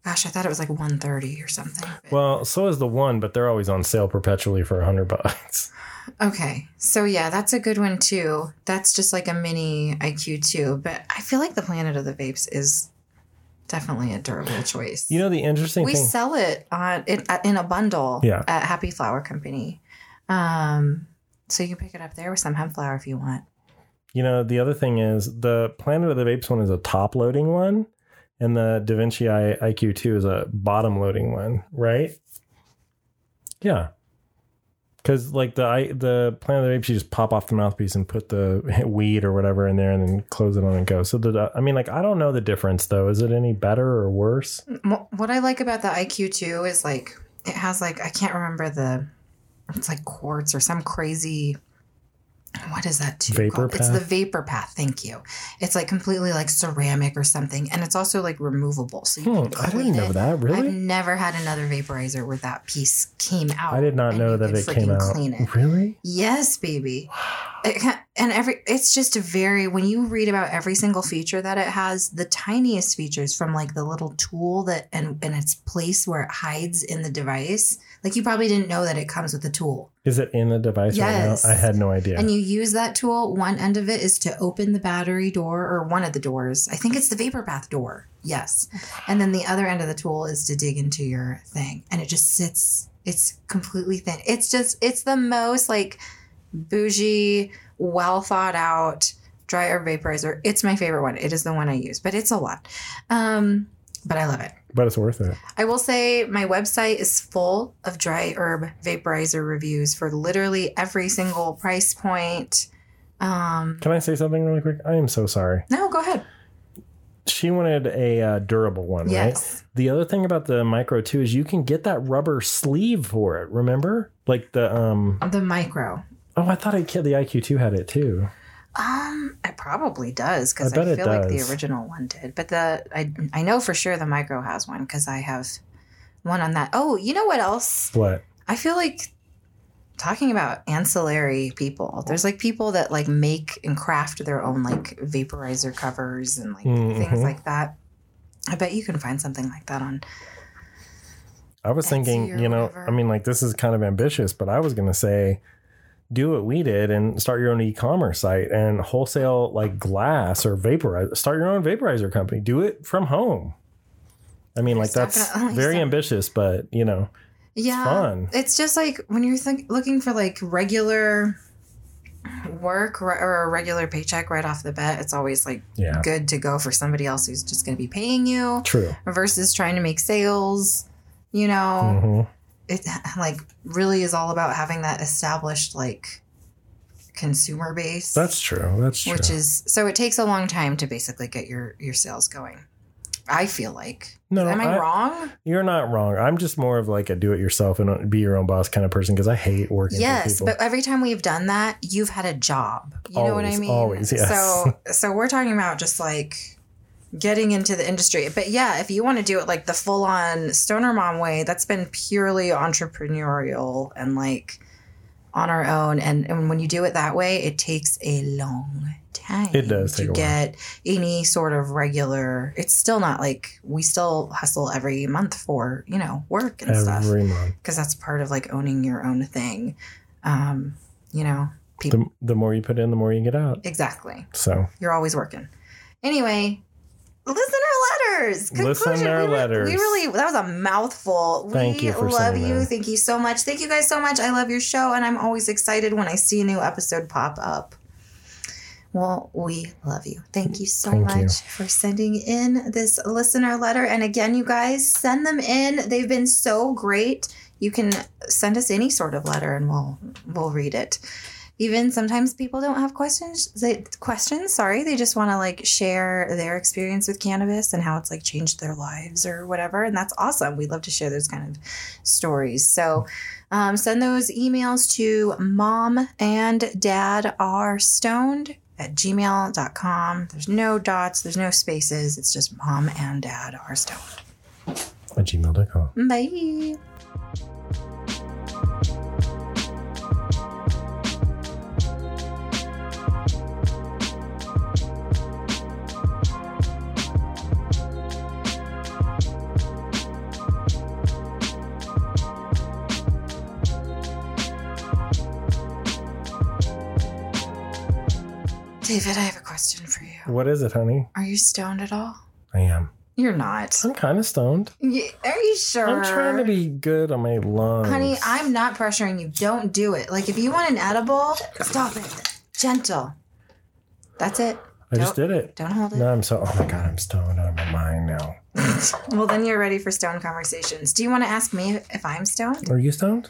Speaker 1: Gosh, I thought it was like one thirty or something.
Speaker 2: Well, so is the one, but they're always on sale perpetually for 100 bucks.
Speaker 1: Okay, so yeah, that's a good one too. That's just like a mini IQ too, but I feel like the Planet of the Vapes is definitely a durable choice.
Speaker 2: You know, the interesting
Speaker 1: we
Speaker 2: thing.
Speaker 1: We sell it on in, in a bundle
Speaker 2: Yeah.
Speaker 1: at Happy Flower Company. Um, so you can pick it up there with some hemp flower if you want.
Speaker 2: You know, the other thing is the Planet of the Vapes one is a top loading one, and the DaVinci I, IQ2 is a bottom loading one, right? Yeah. Because like the I, the Planet of the Vapes, you just pop off the mouthpiece and put the weed or whatever in there, and then close it on and go. So the I mean, like I don't know the difference though. Is it any better or worse?
Speaker 1: What I like about the IQ two is like it has like I can't remember the it's like quartz or some crazy what is that too
Speaker 2: Vapor
Speaker 1: called? It's the vapor path. Thank you. It's like completely like ceramic or something, and it's also like removable. So you
Speaker 2: Hmm, I didn't know
Speaker 1: it.
Speaker 2: that. Really, I've
Speaker 1: never had another vaporizer where that piece came out.
Speaker 2: I did not know that it came out.
Speaker 1: Clean it.
Speaker 2: Really?
Speaker 1: Yes, baby. It and every it's just a very when you read about every single feature that it has, the tiniest features from like the little tool that and and its place where it hides in the device. Like you probably didn't know that it comes with a tool.
Speaker 2: Is it in the device
Speaker 1: Yes.
Speaker 2: right now? I had no idea.
Speaker 1: And you use that tool. One end of it is to open the battery door or one of the doors. I think it's the vapor path door. Yes. And then the other end of the tool is to dig into your thing. And it just sits, it's completely thin. It's just, it's the most like bougie, well thought out dry herb vaporizer. It's my favorite one. It is the one I use, but it's a lot. Um, but I love it.
Speaker 2: but it's worth it.
Speaker 1: I will say my website is full of dry herb vaporizer reviews for literally every single price point. Um,
Speaker 2: Can I say something really quick? I am so sorry.
Speaker 1: no, go ahead.
Speaker 2: She wanted a uh, durable one, right?
Speaker 1: Yes.
Speaker 2: The other thing about the micro too is you can get that rubber sleeve for it. Remember, like the um.
Speaker 1: The micro.
Speaker 2: Oh, I thought I the IQ two had it too.
Speaker 1: Um, it probably does because
Speaker 2: I
Speaker 1: I, feel like the original one did. But the I I know for sure the micro has one because I have one on that. Oh, you know what else?
Speaker 2: What?
Speaker 1: I feel like talking about ancillary people. There's like people that like make and craft their own like vaporizer covers and like things
Speaker 2: Mhm.
Speaker 1: like that. I bet you can find something like that on.
Speaker 2: I was
Speaker 1: Etsy
Speaker 2: thinking, you know,
Speaker 1: whatever.
Speaker 2: I mean, like this is kind of ambitious, but I was gonna say, do what we did and start your own e-commerce site and wholesale like glass or vaporizer. Start your own vaporizer company. Do it from home. I mean, like that's very ambitious, but you know,
Speaker 1: Yeah,
Speaker 2: fun.
Speaker 1: it's just like when you're think- looking for like regular work or, a regular paycheck right off the bat. It's always like
Speaker 2: yeah,
Speaker 1: good to go for somebody else who's just going to be paying you
Speaker 2: true.
Speaker 1: versus trying to make sales. You know,
Speaker 2: hmm
Speaker 1: it like really is all about having that established like consumer base.
Speaker 2: That's true. That's true.
Speaker 1: which is so it takes a long time to basically get your your sales going. I feel like.
Speaker 2: No,
Speaker 1: Am I,
Speaker 2: I-
Speaker 1: wrong?
Speaker 2: You're not wrong. I'm just more of like a do-it-yourself and uh, be your own boss kind of person because I hate working.
Speaker 1: Yes, but every time we've done that, you've had a job. You know what I mean?
Speaker 2: always, yes.
Speaker 1: So so we're talking about just like getting into the industry. But yeah, if you want to do it like the full on stoner mom way, that's been purely entrepreneurial and like on our own. And, and when you do it that way, it takes a long time.
Speaker 2: It does take
Speaker 1: to
Speaker 2: a while.
Speaker 1: get any sort of regular. It's still not like we still hustle every month for you know work and stuff
Speaker 2: every month.
Speaker 1: because that's part of like owning your own thing. Um, you know, people
Speaker 2: The, the more you put in, the more you get out.
Speaker 1: exactly.
Speaker 2: So
Speaker 1: You're always working. Anyway, listener letters.
Speaker 2: Listen to our
Speaker 1: we,
Speaker 2: letters.
Speaker 1: We really that was a mouthful.
Speaker 2: Thank
Speaker 1: we
Speaker 2: you for
Speaker 1: love you.
Speaker 2: them.
Speaker 1: Thank you so much. Thank you guys so much. I love your show, and I'm always excited when I see a new episode pop up. Well, we love you. Thank you so
Speaker 2: Thank
Speaker 1: much
Speaker 2: you.
Speaker 1: for sending in this listener letter. And again, you guys send them in. They've been so great. You can send us any sort of letter, and we'll we'll read it. Even sometimes people don't have questions. They questions. Sorry, they just want to like share their experience with cannabis and how it's like changed their lives or whatever. And that's awesome. We love to share those kind of stories. So um, send those emails to mom and dad are stoned at gmail.com. There's no dots, there's no spaces. It's just mom and dad are stoned.
Speaker 2: At gmail.com.
Speaker 1: Bye. David, I have a question for you.
Speaker 2: What is it, honey?
Speaker 1: Are you stoned at all?
Speaker 2: I am.
Speaker 1: You're not.
Speaker 2: I'm kind of stoned.
Speaker 1: Y- Are you sure?
Speaker 2: I'm trying to be good on my lungs.
Speaker 1: Honey, I'm not pressuring you. Don't do it. Like, if you want an edible, stop it. Gentle. That's it.
Speaker 2: I just did it.
Speaker 1: Don't hold it.
Speaker 2: No, I'm so. Oh my god, I'm stoned out of my mind now.
Speaker 1: Well, then you're ready for stone conversations. Do you want to ask me if I'm stoned?
Speaker 2: Are you stoned?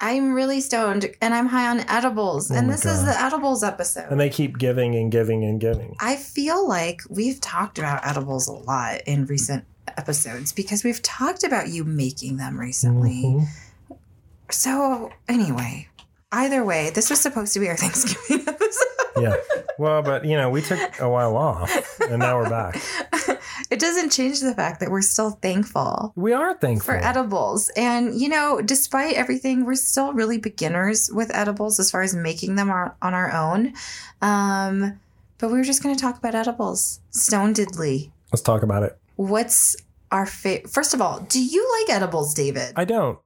Speaker 1: I'm really stoned and I'm high on edibles.
Speaker 2: Oh
Speaker 1: and this is the edibles episode.
Speaker 2: And they keep giving and giving and giving.
Speaker 1: I feel like we've talked about edibles a lot in recent episodes because we've talked about you making them recently.
Speaker 2: Mhm.
Speaker 1: So, anyway, either way, this was supposed to be our Thanksgiving episode.
Speaker 2: Yeah. Well, but you know, we took a while off, and now we're back.
Speaker 1: it doesn't change the fact that we're still thankful
Speaker 2: We are thankful.
Speaker 1: for edibles. And, you know, despite everything, we're still really beginners with edibles as far as making them on our own. Um, but we were just going to talk about edibles Stone stonedly.
Speaker 2: Let's talk about it.
Speaker 1: What's our favorite? First of all, do you like edibles, David?
Speaker 2: I don't.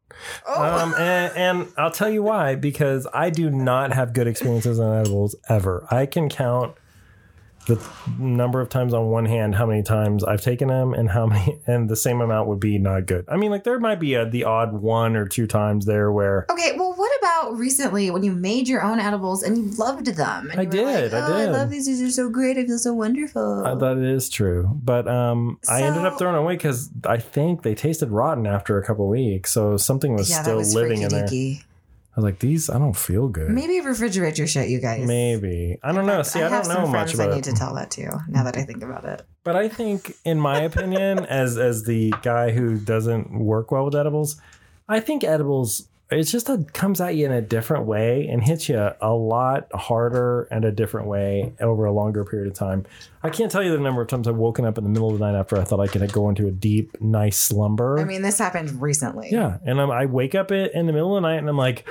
Speaker 1: oh.
Speaker 2: Um, and, and I'll tell you why. Because I do not have good experiences on edibles ever. I can count the number of times on one hand how many times I've taken them, and how many, and the same amount would be not good. I mean, like there might be a, the odd one or two times there where
Speaker 1: Okay, well, what about recently when you made your own edibles and you loved them? And
Speaker 2: I did,
Speaker 1: Like,
Speaker 2: I
Speaker 1: oh, I
Speaker 2: did.
Speaker 1: love these. These are so great. I feel so wonderful.
Speaker 2: Uh, that is true, but um, I ended up throwing away because I think they tasted rotten after a couple weeks, so something was
Speaker 1: yeah,
Speaker 2: still
Speaker 1: was
Speaker 2: living in there.
Speaker 1: deaky.
Speaker 2: I was like, these, I don't feel good.
Speaker 1: Maybe refrigerate your shit, you guys.
Speaker 2: Maybe I don't know. See, I,
Speaker 1: have
Speaker 2: don't
Speaker 1: some
Speaker 2: know much about
Speaker 1: I need to tell that to. Now that I think about it,
Speaker 2: But I think, in my opinion, as as the guy who doesn't work well with edibles, I think edibles it's just a comes at you in a different way and hits you a lot harder and a different way over a longer period of time. I can't tell you the number of times I've woken up in the middle of the night after I thought I could go into a deep, nice slumber.
Speaker 1: I mean, this happened recently.
Speaker 2: Yeah, and I'm, I wake up it in the middle of the night and I'm like,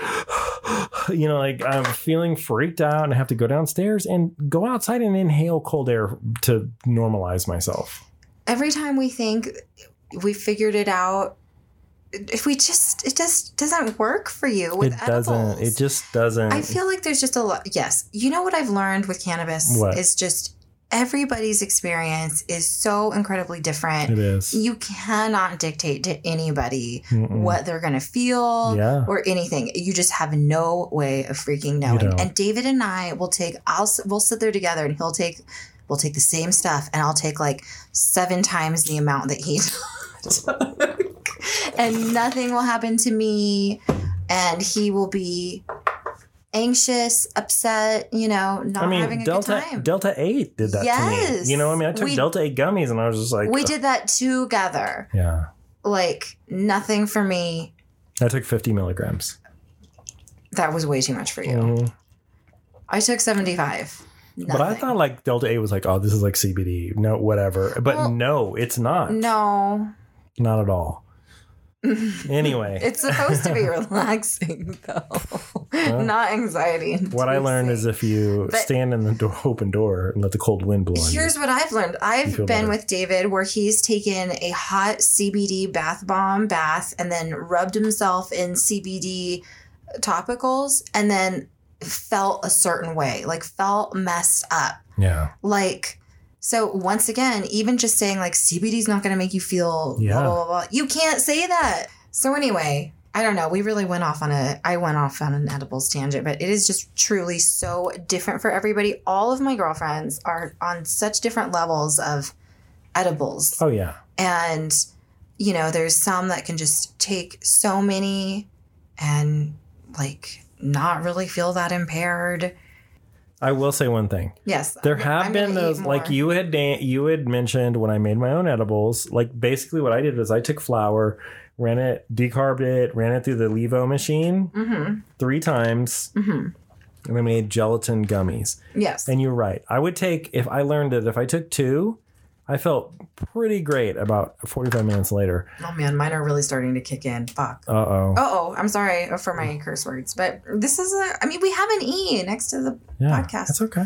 Speaker 2: you know, like I'm feeling freaked out and I have to go downstairs and go outside and inhale cold air to normalize myself.
Speaker 1: Every time we think we figured it out, if we just it just doesn't work for you with
Speaker 2: it doesn't. It just doesn't.
Speaker 1: I feel like there's just a lot. Yes, you know what I've learned with cannabis
Speaker 2: What?
Speaker 1: is just everybody's experience is so incredibly different.
Speaker 2: it is.
Speaker 1: You cannot dictate to anybody
Speaker 2: Mm-mm.
Speaker 1: what they're going to feel
Speaker 2: Yeah.
Speaker 1: or anything. You just have no way of freaking knowing. And David and I will take I'll we'll sit there together and he'll take we'll take the same stuff and I'll take like seven times the amount that he took. And nothing will happen to me and he will be anxious, upset, you know, not
Speaker 2: I
Speaker 1: having
Speaker 2: mean,
Speaker 1: a
Speaker 2: Delta
Speaker 1: good time.
Speaker 2: Delta Eight did that to
Speaker 1: Yes.
Speaker 2: me. You know, I mean, I took
Speaker 1: We-
Speaker 2: Delta Eight gummies and I was just like,
Speaker 1: we
Speaker 2: ugh.
Speaker 1: did that together.
Speaker 2: Yeah,
Speaker 1: Like nothing for me.
Speaker 2: I took fifty milligrams.
Speaker 1: That was way too much for you.
Speaker 2: Mhm.
Speaker 1: I took 75.
Speaker 2: But I thought like Delta Eight was like, oh, this is like CBD. No, whatever. But
Speaker 1: Well,
Speaker 2: no, it's not.
Speaker 1: No,
Speaker 2: Not at all. anyway,
Speaker 1: it's supposed to be relaxing though, not anxiety.
Speaker 2: what I learned is if you
Speaker 1: But-
Speaker 2: stand in the door, open door and let the cold wind blow on you.
Speaker 1: Here's what I've learned. I've been
Speaker 2: better.
Speaker 1: with David where he's taken a hot CBD bath bomb bath and then rubbed himself in CBD topicals and then felt a certain way, like felt messed up.
Speaker 2: Yeah.
Speaker 1: Like So once again, even just saying like CBD is not going to make you feel
Speaker 2: Yeah.
Speaker 1: blah, blah, blah, blah, you can't say that. So anyway, I don't know. We really went off on a, I went off on an edibles tangent, but it is just truly so different for everybody. All of my girlfriends are on such different levels of edibles.
Speaker 2: Oh yeah.
Speaker 1: And, you know, there's some that can just take so many and like not really feel that impaired.
Speaker 2: I will say one thing.
Speaker 1: Yes.
Speaker 2: There
Speaker 1: I'm-
Speaker 2: have
Speaker 1: I'm
Speaker 2: been those like you had you had mentioned when I made my own edibles. Like basically what I did was I took flour, ran it, decarbed it, ran it through the Levo machine
Speaker 1: Mhm.
Speaker 2: three times,
Speaker 1: Mhm.
Speaker 2: and I made gelatin gummies.
Speaker 1: Yes.
Speaker 2: And you're right. I would take if I learned that if I took two, I felt pretty great about 45 minutes later.
Speaker 1: Oh man, mine are really starting to kick in. Fuck.
Speaker 2: Uh oh.
Speaker 1: Uh oh, I'm sorry for my curse words, but this is a. I mean, we have an E next to the
Speaker 2: Yeah,
Speaker 1: podcast.
Speaker 2: that's okay.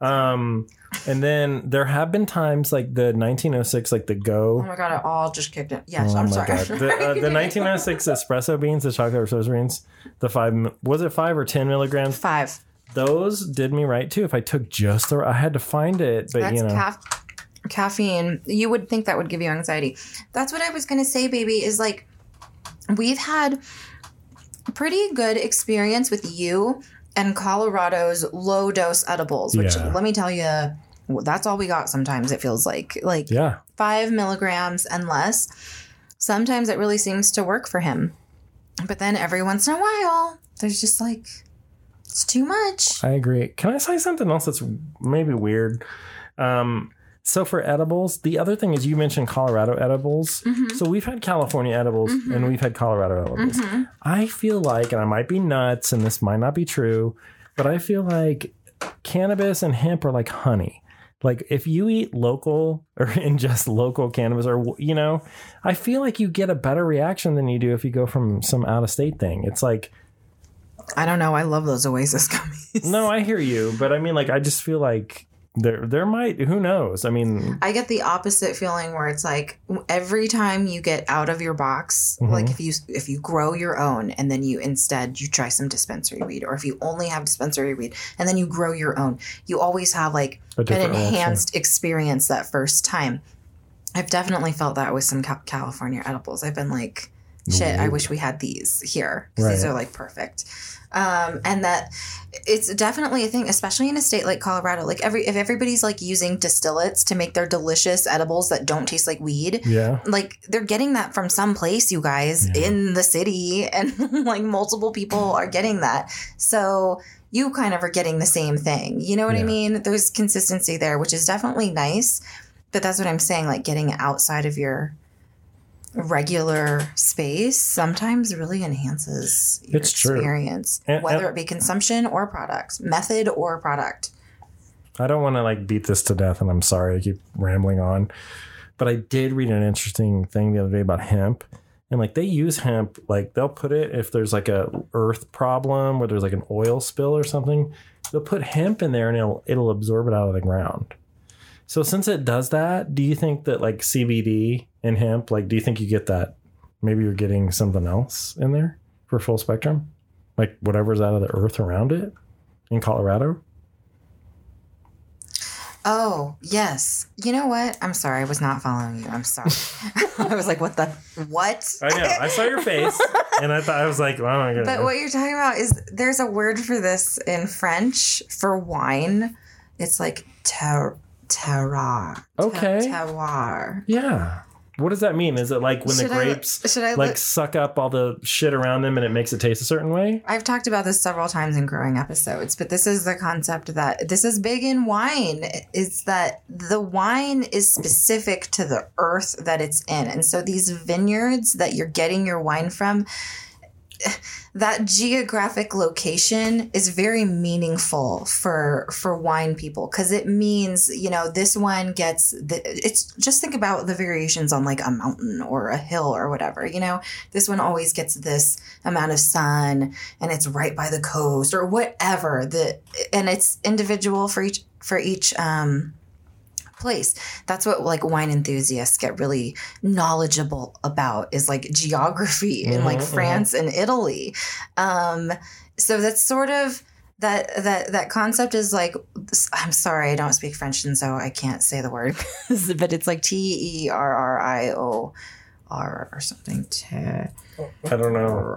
Speaker 2: Um, and then there have been times like the 1906, like the go.
Speaker 1: Oh my god, it all just kicked in. Yes,
Speaker 2: Oh
Speaker 1: I'm sorry.
Speaker 2: God. The, uh, the 1906 espresso beans, the chocolate espresso beans, the five was it five or ten milligrams?
Speaker 1: Five.
Speaker 2: Those did me right too. If I took just the, I had to find it, but
Speaker 1: That's
Speaker 2: you know,
Speaker 1: caffeine. You would think that would give you anxiety. That's what I was gonna say, baby. Is like we've had pretty good experience with you and Colorado's low dose edibles, which
Speaker 2: Yeah.
Speaker 1: let me tell you, that's all we got. Sometimes it feels like like
Speaker 2: yeah,
Speaker 1: five milligrams and less. Sometimes it really seems to work for him. But then every once in a while, there's just like, it's too much.
Speaker 2: I agree. Can I say something else that's maybe weird? Um, so for edibles, the other thing is you mentioned Colorado edibles.
Speaker 1: Mm-hmm.
Speaker 2: So we've had California edibles and we've had Colorado edibles.
Speaker 1: Mm-hmm.
Speaker 2: I feel like, and I might be nuts, and this might not be true, but I feel like cannabis and hemp are like honey. Like if you eat local or ingest local cannabis, or you know, I feel like you get a better reaction than you do if you go from some out of state thing. It's like,
Speaker 1: I don't know. I love those Oasis gummies.
Speaker 2: no, I hear you, but I mean, like, I just feel like there, there might, who knows? I mean,
Speaker 1: I get the opposite feeling where it's like every time you get out of your box,
Speaker 2: Mhm.
Speaker 1: like if you if you grow your own and then you instead you try some dispensary weed, or if you only have dispensary weed and then you grow your own, you always have like an enhanced experience that first time. I've definitely felt that with some California edibles. I've been like, shit, I wish we had these here 'cause these
Speaker 2: Right.
Speaker 1: are like perfect. Um, and that it's definitely a thing, especially in a state like Colorado. Like every if everybody's like using distillates to make their delicious edibles that don't taste like weed,
Speaker 2: Yeah.
Speaker 1: like they're getting that from some place, you guys,
Speaker 2: Yeah.
Speaker 1: in the city, and like multiple people are getting that. So you kind of are getting the same thing. You know what I mean? There's consistency there, which is definitely nice. But that's what I'm saying. Like getting outside of your regular space sometimes really enhances your
Speaker 2: It's true.
Speaker 1: experience,
Speaker 2: And-
Speaker 1: whether
Speaker 2: and-
Speaker 1: it be consumption or products, method or product.
Speaker 2: I don't want to like beat this to death, and I'm sorry I keep rambling on, but I did read an interesting thing the other day about hemp, and like they use hemp, like they'll put it if there's like a earth problem where there's like an oil spill or something, they'll put hemp in there and it'll it'll absorb it out of the ground. So since it does that, do you think that like CBD and hemp, like do you think you get that? Maybe you're getting something else in there for full spectrum, like whatever's out of the earth around it in Colorado.
Speaker 1: Oh, yes. You know what? I'm sorry. I was not following you. I'm sorry. I was like, what the? What?
Speaker 2: I know. I saw your face, and I thought I was like, "Oh my god!"
Speaker 1: But what you're talking about is there's a word for this in French for wine. It's like ter- terroir.
Speaker 2: Okay.
Speaker 1: Terroir.
Speaker 2: yeah. What does that mean? Is it like when
Speaker 1: Should
Speaker 2: the
Speaker 1: I-
Speaker 2: grapes
Speaker 1: should I
Speaker 2: like
Speaker 1: look-
Speaker 2: suck up all the shit around them and it makes it taste a certain way?
Speaker 1: I've talked about this several times in growing episodes, but this is the concept that this is big in wine is that the wine is specific to the earth that it's in. And so these vineyards that you're getting your wine from, that geographic location is very meaningful for for wine people because it means you know this one gets the, it's just think about the variations on like a mountain or a hill or whatever you know? This one always gets this amount of sun and it's right by the coast or whatever the and it's individual for each for each um place that's what like wine enthusiasts get really knowledgeable about is like geography in like
Speaker 2: Mhm, mhm.
Speaker 1: france and italy um so that's sort of that that that concept is like I'm sorry, I don't speak French and so I can't say the word, but it's like T E R R I O R or something.
Speaker 2: I don't know,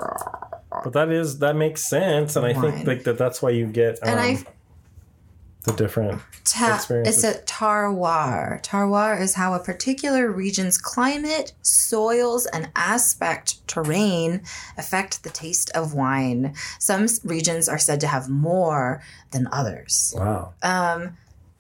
Speaker 2: but that is that makes sense, and I
Speaker 1: Wine.
Speaker 2: think like that. That's why you get um,
Speaker 1: And I-
Speaker 2: the different.
Speaker 1: Ta-
Speaker 2: Experiences.
Speaker 1: it's a terroir. Terroir is how a particular region's climate, soils, and aspect terrain affect the taste of wine. Some regions are said to have more than others.
Speaker 2: Wow,
Speaker 1: Um,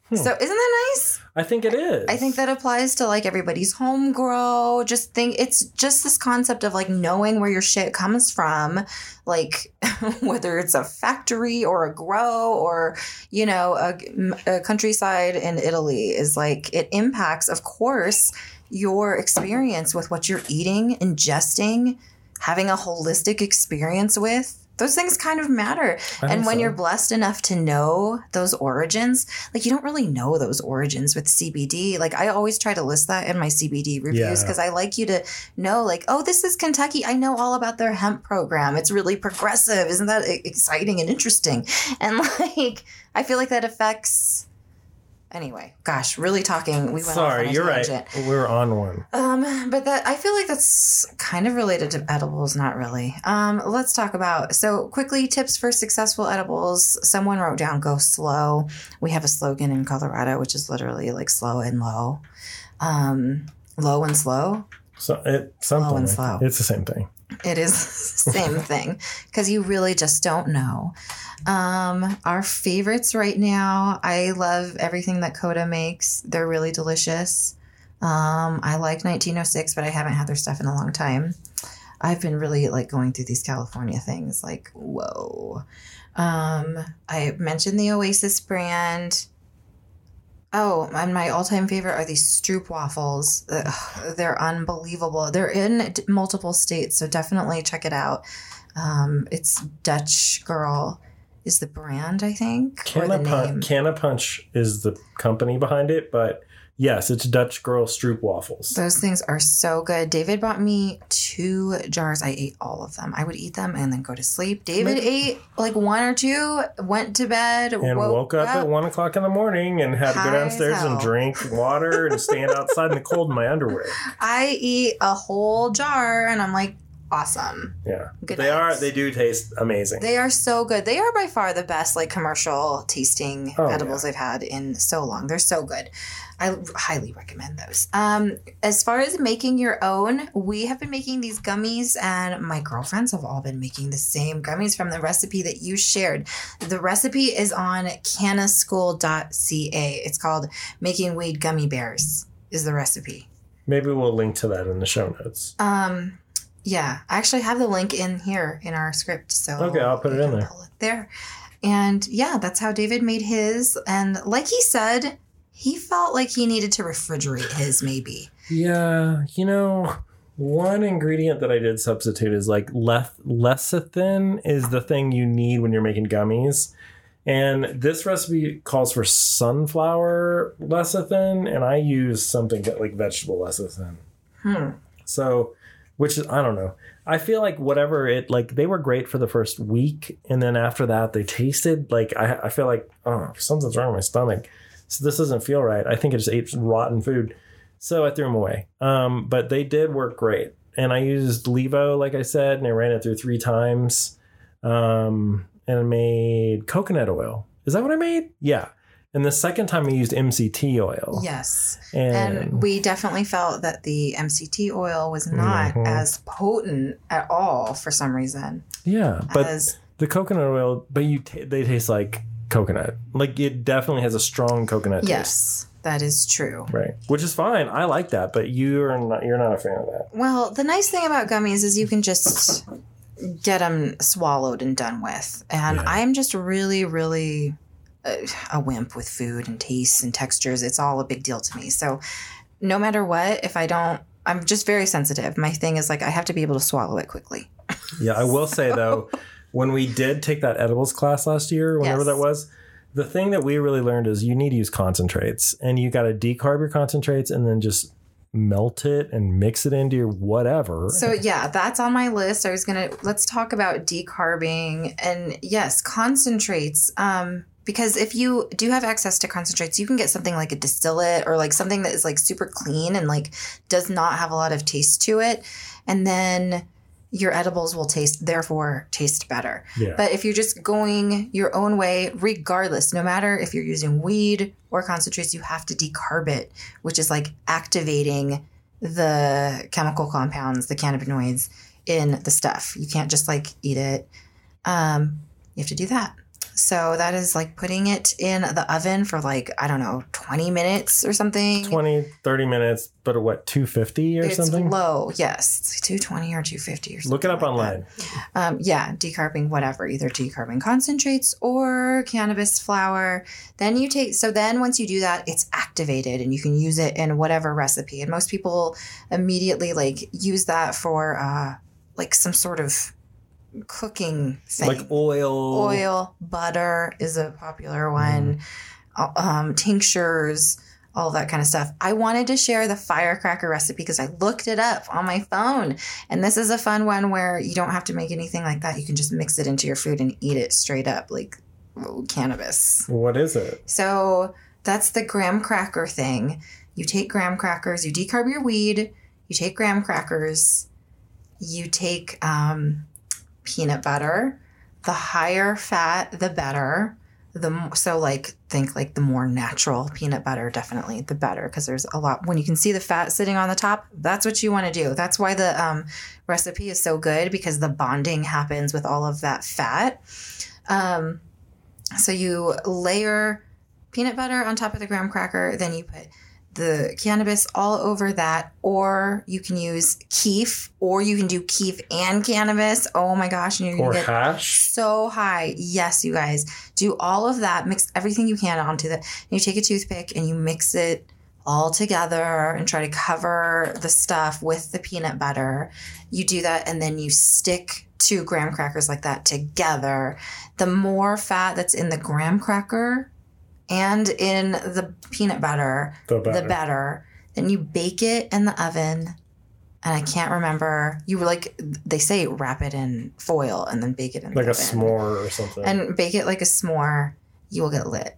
Speaker 2: Hmm.
Speaker 1: So isn't that nice?
Speaker 2: I think it is.
Speaker 1: I think that applies to like everybody's home grow. Just think it's just this concept of like knowing where your shit comes from, like whether it's a factory or a grow or you know a, a countryside in Italy is like it impacts, of course, your experience with what you're eating, ingesting, having a holistic experience with. Those things kind of matter. And when
Speaker 2: so.
Speaker 1: you're blessed enough to know those origins, like you don't really know those origins with CBD. Like I always try to list that in my CBD reviews
Speaker 2: Yeah.
Speaker 1: because I like you to know, like, oh, this is Kentucky. I know all about their hemp program. It's really progressive. Isn't that exciting and interesting? And like, I feel like that affects. Anyway, gosh, really talking. We went
Speaker 2: Sorry, you're right. We were on one.
Speaker 1: Um, but that I feel like that's kind of related to edibles, not really. Um, let's talk about so quickly tips for successful edibles. Someone wrote down go slow. We have a slogan in Colorado, which is literally like slow and low. Um, low and slow.
Speaker 2: So it something.
Speaker 1: Low
Speaker 2: and
Speaker 1: slow.
Speaker 2: It's the same thing.
Speaker 1: It is the same thing because you really just don't know. Um, our favorites right now, I love everything that Coda makes. They're really delicious. Um, I like 1906, but I haven't had their stuff in a long time. I've been really like going through these California things, like whoa. Um, I mentioned the Oasis brand. Oh, and my all-time favorite are these Stroop waffles. Ugh, they're unbelievable. They're in d- multiple states, so definitely check it out. Um, it's Dutch Girl is the brand, I think,
Speaker 2: Canna Punch. Canna Punch is the company behind it, but yes, it's Dutch Girl Stroop waffles.
Speaker 1: Those things are so good. David bought me two jars. I ate all of them. I would eat them and then go to sleep. David ate like one or two, went to bed,
Speaker 2: and woke up, at one o'clock in the morning and had to go downstairs and drink water and stand outside in the cold in my underwear.
Speaker 1: I eat a whole jar and I'm like, awesome.
Speaker 2: Yeah,
Speaker 1: Good
Speaker 2: they are. They do taste amazing.
Speaker 1: They are so good. They are by far the best like commercial tasting
Speaker 2: Oh,
Speaker 1: edibles I've had in so long. They're so good. I highly recommend those. Um, as far as making your own, we have been making these gummies, and my girlfriends have all been making the same gummies from the recipe that you shared. The recipe is on cannaschool.ca. It's called Making Weed Gummy Bears. Is the recipe.
Speaker 2: Maybe we'll link to that in the show notes.
Speaker 1: Um, yeah, I actually have the link in here in our script. So
Speaker 2: Okay, I'll put it in there.
Speaker 1: it there. And yeah, that's how David made his. And like he said, he felt like he needed to refrigerate his, maybe.
Speaker 2: Yeah, you know, one ingredient that I did substitute is like leth- lecithin is the thing you need when you're making gummies. And this recipe calls for sunflower lecithin, and I use something that- like vegetable lecithin.
Speaker 1: Hmm.
Speaker 2: So, which is I don't know. I feel like whatever it like they were great for the first week, and then after that they tasted like I, I feel like oh something's wrong with my stomach. So this doesn't feel right. I think I just ate rotten food, so I threw them away. Um, but they did work great, and I used Levo like I said, and I ran it through three times, um, and I made coconut oil. Is that what I made? Yeah. And the second time we used MCT oil.
Speaker 1: Yes.
Speaker 2: And,
Speaker 1: And we definitely felt that the MCT oil was not
Speaker 2: Mhm.
Speaker 1: as potent at all for some reason.
Speaker 2: yeah, but The coconut oil, but you ta they taste like coconut. Like it definitely has a strong coconut taste.
Speaker 1: yes, that is true.
Speaker 2: Right. Which is fine. I like that, but you're not you're not a fan of that.
Speaker 1: Well, the nice thing about gummies is you can just get them swallowed and done with. And
Speaker 2: Yeah.
Speaker 1: I'm just really, really a, a wimp with food and tastes and textures. It's all a big deal to me. So no matter what, if I don't, I'm just very sensitive. My thing is like I have to be able to swallow it quickly.
Speaker 2: Yeah, I will say though, when we did take that edibles class last year, whenever
Speaker 1: Yes.
Speaker 2: that was, the thing that we really learned is you need to use concentrates and you got to decarb your concentrates and then just melt it and mix it into your whatever.
Speaker 1: So yeah, that's on my list. I was gonna let's talk about decarbing and yes, concentrates. Um, because if you do have access to concentrates, you can get something like a distillate or like something that is like super clean and like does not have a lot of taste to it, and then your edibles will taste therefore taste better.
Speaker 2: yeah.
Speaker 1: But if you're just going your own way, regardless, no matter if you're using weed or concentrates, you have to decarb it, which is like activating the chemical compounds, the cannabinoids in the stuff. You can't just like eat it. Um, you have to do that. So that is like putting it in the oven for like, I don't know, 20 minutes or something.
Speaker 2: 20, 30 minutes, but at what, 250 or
Speaker 1: it's
Speaker 2: something?
Speaker 1: low, yes. It's 220 or 250 or something.
Speaker 2: Look it up
Speaker 1: like
Speaker 2: online.
Speaker 1: um, yeah, decarbing whatever, either decarbing concentrates or cannabis flower. Then you take, so then once you do that, it's activated and you can use it in whatever recipe. And most people immediately like use that for uh, like some sort of cooking thing.
Speaker 2: Like oil.
Speaker 1: Oil, butter is a popular one, uh, um, tinctures, all that kind of stuff. I wanted to share the firecracker recipe because I looked it up on my phone. And this is a fun one where you don't have to make anything like that. You can just mix it into your food and eat it straight up like oh, cannabis.
Speaker 2: What is it?
Speaker 1: So that's the graham cracker thing. You take graham crackers, you decarb your weed, you take graham crackers, you take um, peanut butter. The higher fat, the better. The so like think like the more natural peanut butter, definitely the better because there's a lot. When you can see the fat sitting on the top, that's what you want to do. That's why the um, recipe is so good because the bonding happens with all of that fat. Um, so you layer peanut butter on top of the graham cracker, then you put the cannabis all over that, or you can use kief, or you can do kief and cannabis. Oh my gosh, and you're
Speaker 2: Or
Speaker 1: can get
Speaker 2: hash?
Speaker 1: so high. Yes, you guys do all of that. Mix everything you can onto that. And you take a toothpick and you mix it all together and try to cover the stuff with the peanut butter. You do that and then you stick two graham crackers like that together. The more fat that's in the graham cracker and in the peanut butter,
Speaker 2: The better.
Speaker 1: the better. Then you bake it in the oven. And I can't remember. You were like, they say wrap it in foil and then bake it in
Speaker 2: Like
Speaker 1: the
Speaker 2: a
Speaker 1: oven.
Speaker 2: s'more or something.
Speaker 1: And bake it like a s'more. You will get lit.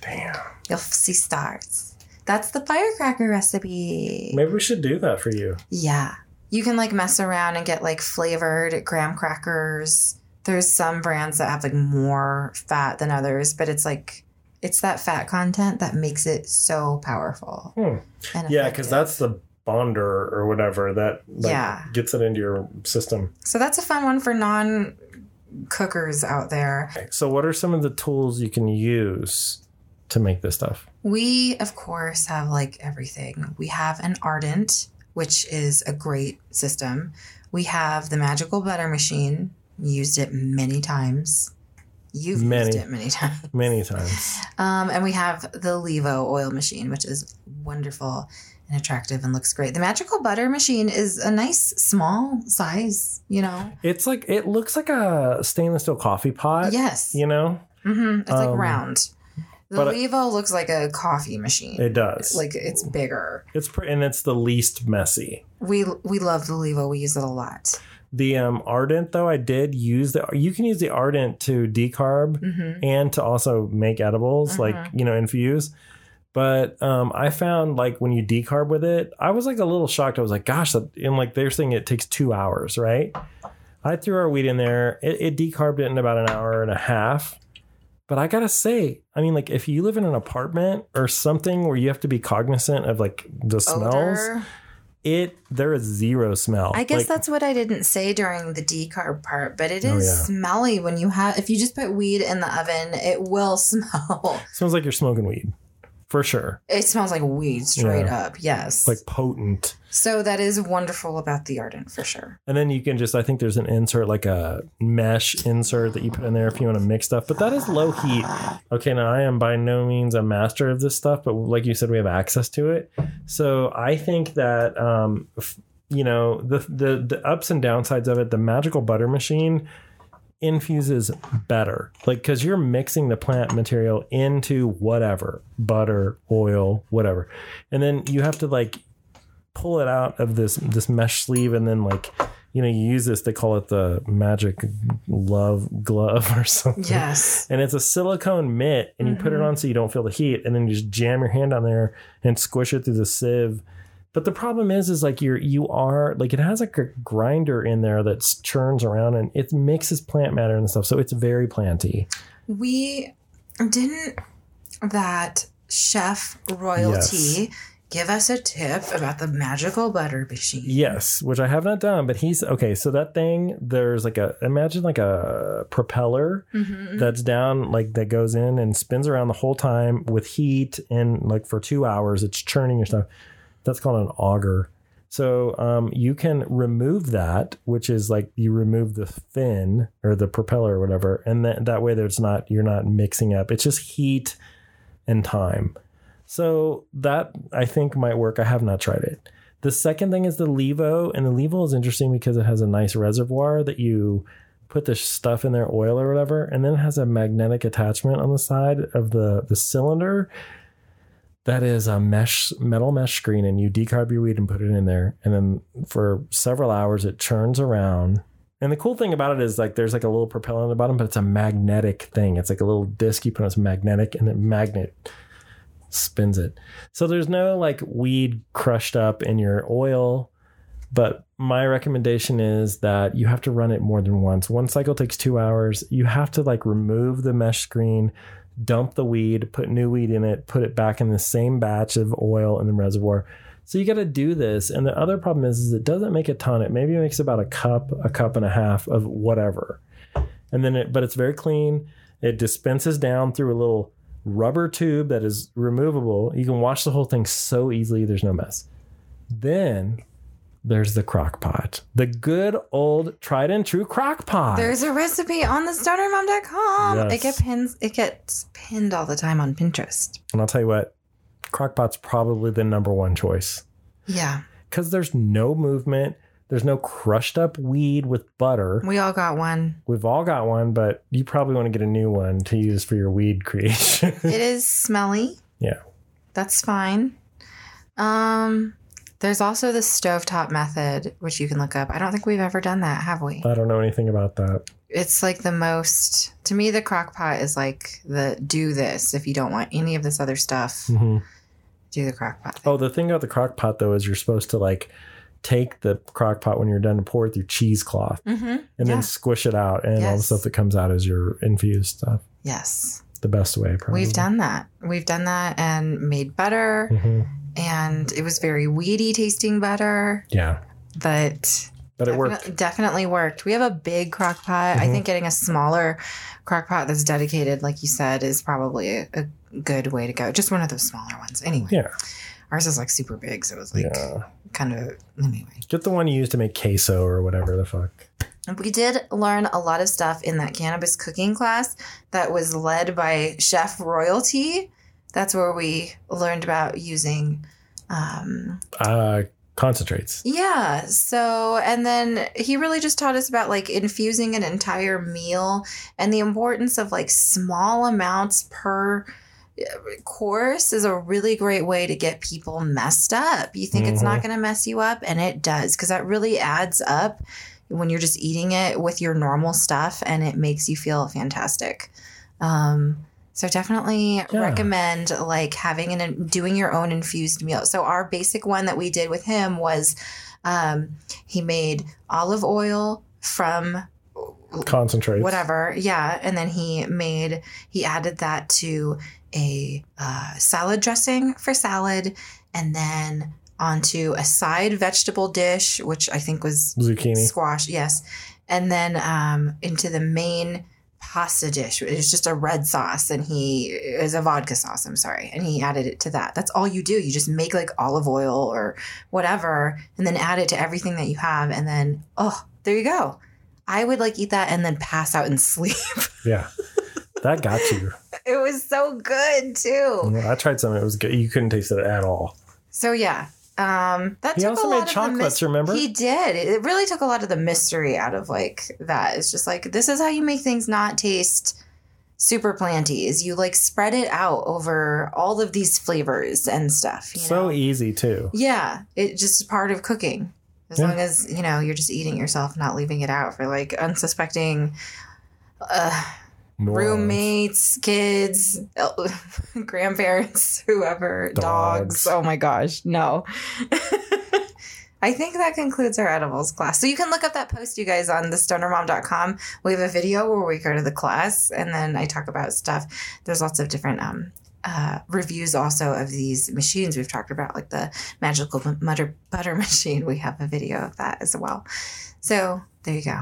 Speaker 2: Damn.
Speaker 1: You'll see stars. That's the firecracker recipe.
Speaker 2: Maybe we should do that for you.
Speaker 1: Yeah. You can like mess around and get like flavored graham crackers. There's some brands that have like more fat than others, but it's like it's that fat content that makes it so powerful.
Speaker 2: Hmm.
Speaker 1: and
Speaker 2: Yeah, because that's the bonder or whatever that like,
Speaker 1: Yeah.
Speaker 2: gets it into your system.
Speaker 1: so that's a fun one for non cookers out there.
Speaker 2: So, what are some of the tools you can use to make this stuff?
Speaker 1: We, of course, have like everything. We have an Ardent, which is a great system. We have the magical butter machine. Used it many times. You've
Speaker 2: Many.
Speaker 1: used it many times.
Speaker 2: Many times.
Speaker 1: Um, and we have the Levo oil machine, which is wonderful and attractive and looks great. The magical butter machine is a nice small size, you know.
Speaker 2: It's like it looks like a stainless steel coffee pot.
Speaker 1: Yes.
Speaker 2: You know,
Speaker 1: hmm It's like
Speaker 2: Um,
Speaker 1: round. The
Speaker 2: but
Speaker 1: Levo looks like a coffee machine.
Speaker 2: it does.
Speaker 1: like it's bigger.
Speaker 2: it's pre- and it's the least messy.
Speaker 1: We we love the Levo. We use it a lot.
Speaker 2: The um, Ardent though, I did use the. You can use the Ardent to decarb
Speaker 1: hmm
Speaker 2: and to also make edibles, like
Speaker 1: Mhm.
Speaker 2: you know, infuse. But um, I found like when you decarb with it, I was like a little shocked. I was like, gosh, that, and like they're saying it takes two hours, right? I threw our weed in there. It, it decarbed it in about an hour and a half. But I gotta say, I mean, like if you live in an apartment or something where you have to be cognizant of like the smells,
Speaker 1: Odor.
Speaker 2: It there is zero smell.
Speaker 1: I guess
Speaker 2: Like,
Speaker 1: that's what I didn't say during the decarb part, but it
Speaker 2: oh,
Speaker 1: is Oh,
Speaker 2: yeah.
Speaker 1: smelly when you have. If you just put weed in the oven, it will smell.
Speaker 2: smells like you're smoking weed, for sure.
Speaker 1: It smells like weed straight
Speaker 2: Yeah.
Speaker 1: up. Yes.
Speaker 2: Like potent.
Speaker 1: so that is wonderful about the Ardent for sure.
Speaker 2: And then you can just, I think there's an insert, like a mesh insert that you put in there if you want to mix stuff. But that is low heat. Okay, now I am by no means a master of this stuff, but like you said, we have access to it. So I think that, um, you know, the, the the ups and downsides of it, the magical butter machine infuses better, like because you're mixing the plant material into whatever butter, oil, whatever, and then you have to like pull it out of this this mesh sleeve and then like you know you use this they call it the magic love glove or something
Speaker 1: Yes.
Speaker 2: and it's a silicone mitt and you put
Speaker 1: Mm-hmm.
Speaker 2: it on so you don't feel the heat and then you just jam your hand on there and squish it through the sieve but the problem is is like you're you are like it has like a grinder in there that churns around and it mixes plant matter and stuff so it's very planty
Speaker 1: We didn't that chef royalty give us a tip about the magical butter machine.
Speaker 2: Yes, which I have not done, but he's okay. So that thing, there's like a imagine like a propeller
Speaker 1: Mm-hmm.
Speaker 2: that's down, like that goes in and spins around the whole time with heat, and like for two hours, it's churning your stuff. That's called an auger. So um, you can remove that, which is like you remove the fin or the propeller or whatever, and that that way there's not you're not mixing up. It's just heat and time. So that I think might work. I have not tried it. The second thing is the Levo, and the Levo is interesting because it has a nice reservoir that you put the stuff in there, oil or whatever, and then it has a magnetic attachment on the side of the the cylinder. That is a mesh metal mesh screen, and you decarb your weed and put it in there, and then for several hours it churns around. And the cool thing about it is like there's like a little propeller on the bottom, but it's a magnetic thing. It's like a little disc you put on. It's magnetic, and it magnet spins it. So there's no like weed crushed up in your oil. But my recommendation is that you have to run it more than once. One cycle takes two hours. You have to like remove the mesh screen, dump the weed, put new weed in it, put it back in the same batch of oil in the reservoir. So you got to do this. And the other problem is, is it doesn't make a ton. It maybe makes about a cup, a cup and a half of whatever. And then it, but it's very clean. It dispenses down through a little rubber tube that is removable. You can wash the whole thing so easily. There's no mess. Then there's the crock pot, the good old tried and true crock pot.
Speaker 1: There's a recipe on the stonermom.com. It
Speaker 2: Yes.
Speaker 1: gets pins it gets pinned all the time on Pinterest.
Speaker 2: and I'll tell you what, crock pot's probably the number one choice
Speaker 1: Yeah.
Speaker 2: because there's no movement. There's no crushed up weed with butter.
Speaker 1: We all got one.
Speaker 2: We've all got one, but you probably want to get a new one to use for your weed creation.
Speaker 1: It is smelly.
Speaker 2: yeah.
Speaker 1: That's fine. Um there's also the stovetop method, which you can look up. I don't think we've ever done that, have we?
Speaker 2: I don't know anything about that.
Speaker 1: It's like the most to me the crock pot is like the do this if you don't want any of this other stuff.
Speaker 2: Mhm.
Speaker 1: Do the crock pot.
Speaker 2: Oh, the thing about the crock pot though is you're supposed to like take the crock pot when you're done and pour it through cheesecloth
Speaker 1: Mm-hmm.
Speaker 2: and
Speaker 1: Yeah.
Speaker 2: then squish it out and all the stuff that comes out is your infused stuff.
Speaker 1: Yes.
Speaker 2: The best way, probably.
Speaker 1: We've done that. We've done that and made butter
Speaker 2: hmm
Speaker 1: and it was very weedy tasting butter,
Speaker 2: Yeah,
Speaker 1: but
Speaker 2: but it worked.
Speaker 1: Definitely worked. We have a big crock pot. I
Speaker 2: Mhm.
Speaker 1: think getting a smaller crock pot that's dedicated, like you said, is probably a, a good way to go. Just one of those smaller ones. Anyway.
Speaker 2: Yeah,
Speaker 1: Ours is like super big, so it was like
Speaker 2: yeah.
Speaker 1: kind of anyway.
Speaker 2: Get the one you use to make queso or whatever the fuck.
Speaker 1: We did learn a lot of stuff in that cannabis cooking class that was led by Chef Royalty. That's where we learned about using um
Speaker 2: Uh, concentrates.
Speaker 1: yeah, so and then he really just taught us about like infusing an entire meal and the importance of like small amounts per uh, course is a really great way to get people messed up. You think it's not going to mess you up and it does cuz that really adds up when you're just eating it with your normal stuff and it makes you feel fantastic. Um so definitely
Speaker 2: Yeah.
Speaker 1: recommend like having and doing your own infused meal. So our basic one that we did with him was um he made olive oil from
Speaker 2: concentrate
Speaker 1: whatever yeah and then he made he added that to a uh, salad dressing for salad and then onto a side vegetable dish which i think was
Speaker 2: Zucchini.
Speaker 1: squash yes and then um, into the main pasta dish. It's just a red sauce and he is a vodka sauce i'm sorry. And he added it to that. That's all you do. You just make like olive oil or whatever and then add it to everything that you have and then oh there you go. I would like eat that and then pass out and sleep.
Speaker 2: Yeah, that got you.
Speaker 1: it was so good too.
Speaker 2: I tried some. It was good. You couldn't taste it at all.
Speaker 1: so yeah um that
Speaker 2: He
Speaker 1: took
Speaker 2: also
Speaker 1: a
Speaker 2: made
Speaker 1: lot of the
Speaker 2: chocolates, remember?
Speaker 1: he did it really took a lot of the mystery out of like that it's just like this is how you make things not taste super planties. You like spread it out over all of these flavors and stuff. You
Speaker 2: So
Speaker 1: know?
Speaker 2: easy too.
Speaker 1: yeah, it just part of cooking. As
Speaker 2: Yeah.
Speaker 1: long as you know you're just eating yourself, not leaving it out for like unsuspecting uh. Roommates, kids, grandparents, whoever, dogs.
Speaker 2: Dogs.
Speaker 1: Oh my gosh, no. I think that concludes our edibles class. So you can look up that post, you guys, on thestonermom.com. We have a video where we go to the class and then I talk about stuff. There's lots of different um, uh, reviews also of these machines we've talked about, like the magical butter, butter machine. We have a video of that as well. So there you go.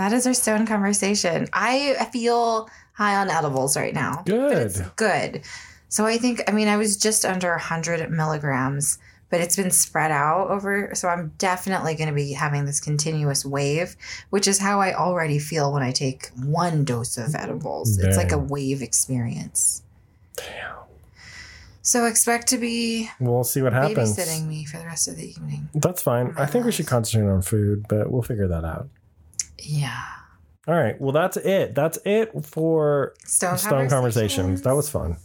Speaker 1: That is our stone conversation. I feel high on edibles right now.
Speaker 2: Good.
Speaker 1: good. So I think, I mean, I was just under 100 milligrams, but it's been spread out over. So I'm definitely going to be having this continuous wave, which is how I already feel when I take one dose of edibles. It's like a wave experience.
Speaker 2: Damn.
Speaker 1: So expect to be
Speaker 2: We'll see what happens.
Speaker 1: babysitting me for the rest of the evening.
Speaker 2: That's fine. I think we should concentrate on food, but we'll figure that out.
Speaker 1: Yeah.
Speaker 2: All right. Well, that's it. That's it for
Speaker 1: Stone,
Speaker 2: Stone Conversations. That was fun.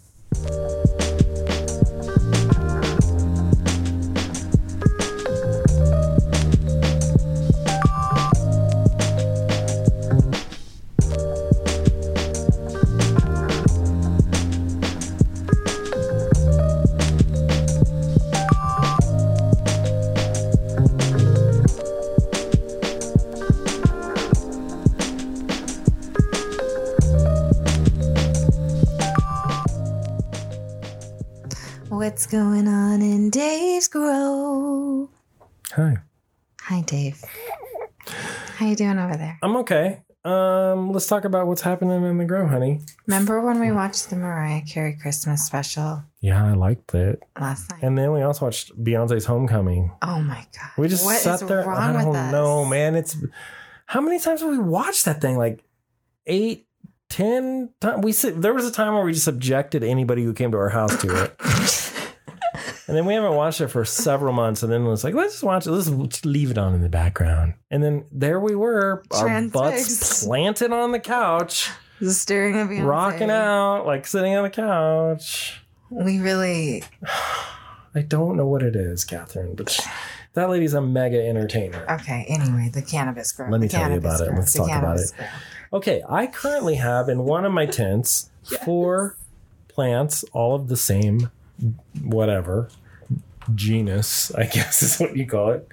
Speaker 1: Going on in Dave's Grove?
Speaker 2: Hi.
Speaker 1: Hi, Dave. How you doing over there?
Speaker 2: I'm okay. Um, let's talk about what's happening in the grow, honey.
Speaker 1: Remember when we watched the Mariah Carey Christmas special
Speaker 2: Yeah, I liked it.
Speaker 1: last night?
Speaker 2: And then we also watched Beyonce's Homecoming.
Speaker 1: oh my god!
Speaker 2: We just
Speaker 1: What
Speaker 2: sat there. I don't
Speaker 1: us?
Speaker 2: know, man. It's how many times have we watched that thing? Like eight, ten times. We sit, there was a time where we just subjected anybody who came to our house to it. And then we haven't watched it for several months. And then it was like, let's just watch it. Let's just leave it on in the background. And then there we were, our butts planted on the couch,
Speaker 1: Just staring at Beyonce.
Speaker 2: rocking out, like sitting on the couch.
Speaker 1: We really.
Speaker 2: I don't know what it is, Catherine, but that lady's a mega entertainer.
Speaker 1: Okay. Anyway, the cannabis grow.
Speaker 2: Let me tell you about it. Let's talk about it.
Speaker 1: grow.
Speaker 2: Okay, I currently have in one of my tents four plants, all of the same, whatever genus, I guess is what you call it,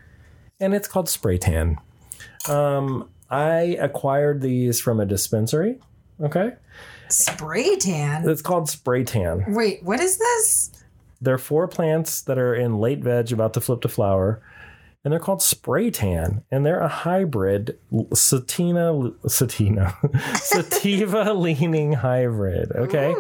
Speaker 2: and it's called spray tan. Um, I acquired these from a dispensary. Okay,
Speaker 1: Spray tan.
Speaker 2: it's called spray tan.
Speaker 1: Wait, what is this?
Speaker 2: They're four plants that are in late veg, about to flip to flower, and they're called spray tan, and they're a hybrid satina satina sativa leaning hybrid. Okay.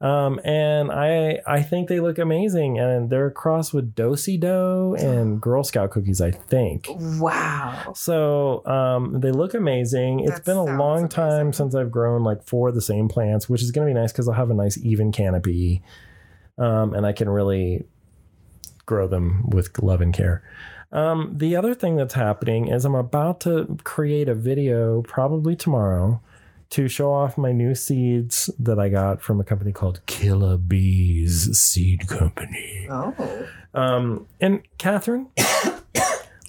Speaker 2: Um, and I I think they look amazing, and they're a cross with dosi Dough and Girl Scout cookies. I think.
Speaker 1: Wow.
Speaker 2: So um, they look amazing. It's
Speaker 1: That
Speaker 2: been a long time
Speaker 1: amazing.
Speaker 2: since I've grown like four of the same plants, which is going to be nice because I'll have a nice even canopy, um, and I can really grow them with love and care. Um, the other thing that's happening is I'm about to create a video, probably tomorrow, to show off my new seeds that I got from a company called Killer Bees Seed Company.
Speaker 1: Oh.
Speaker 2: Um, and Catherine,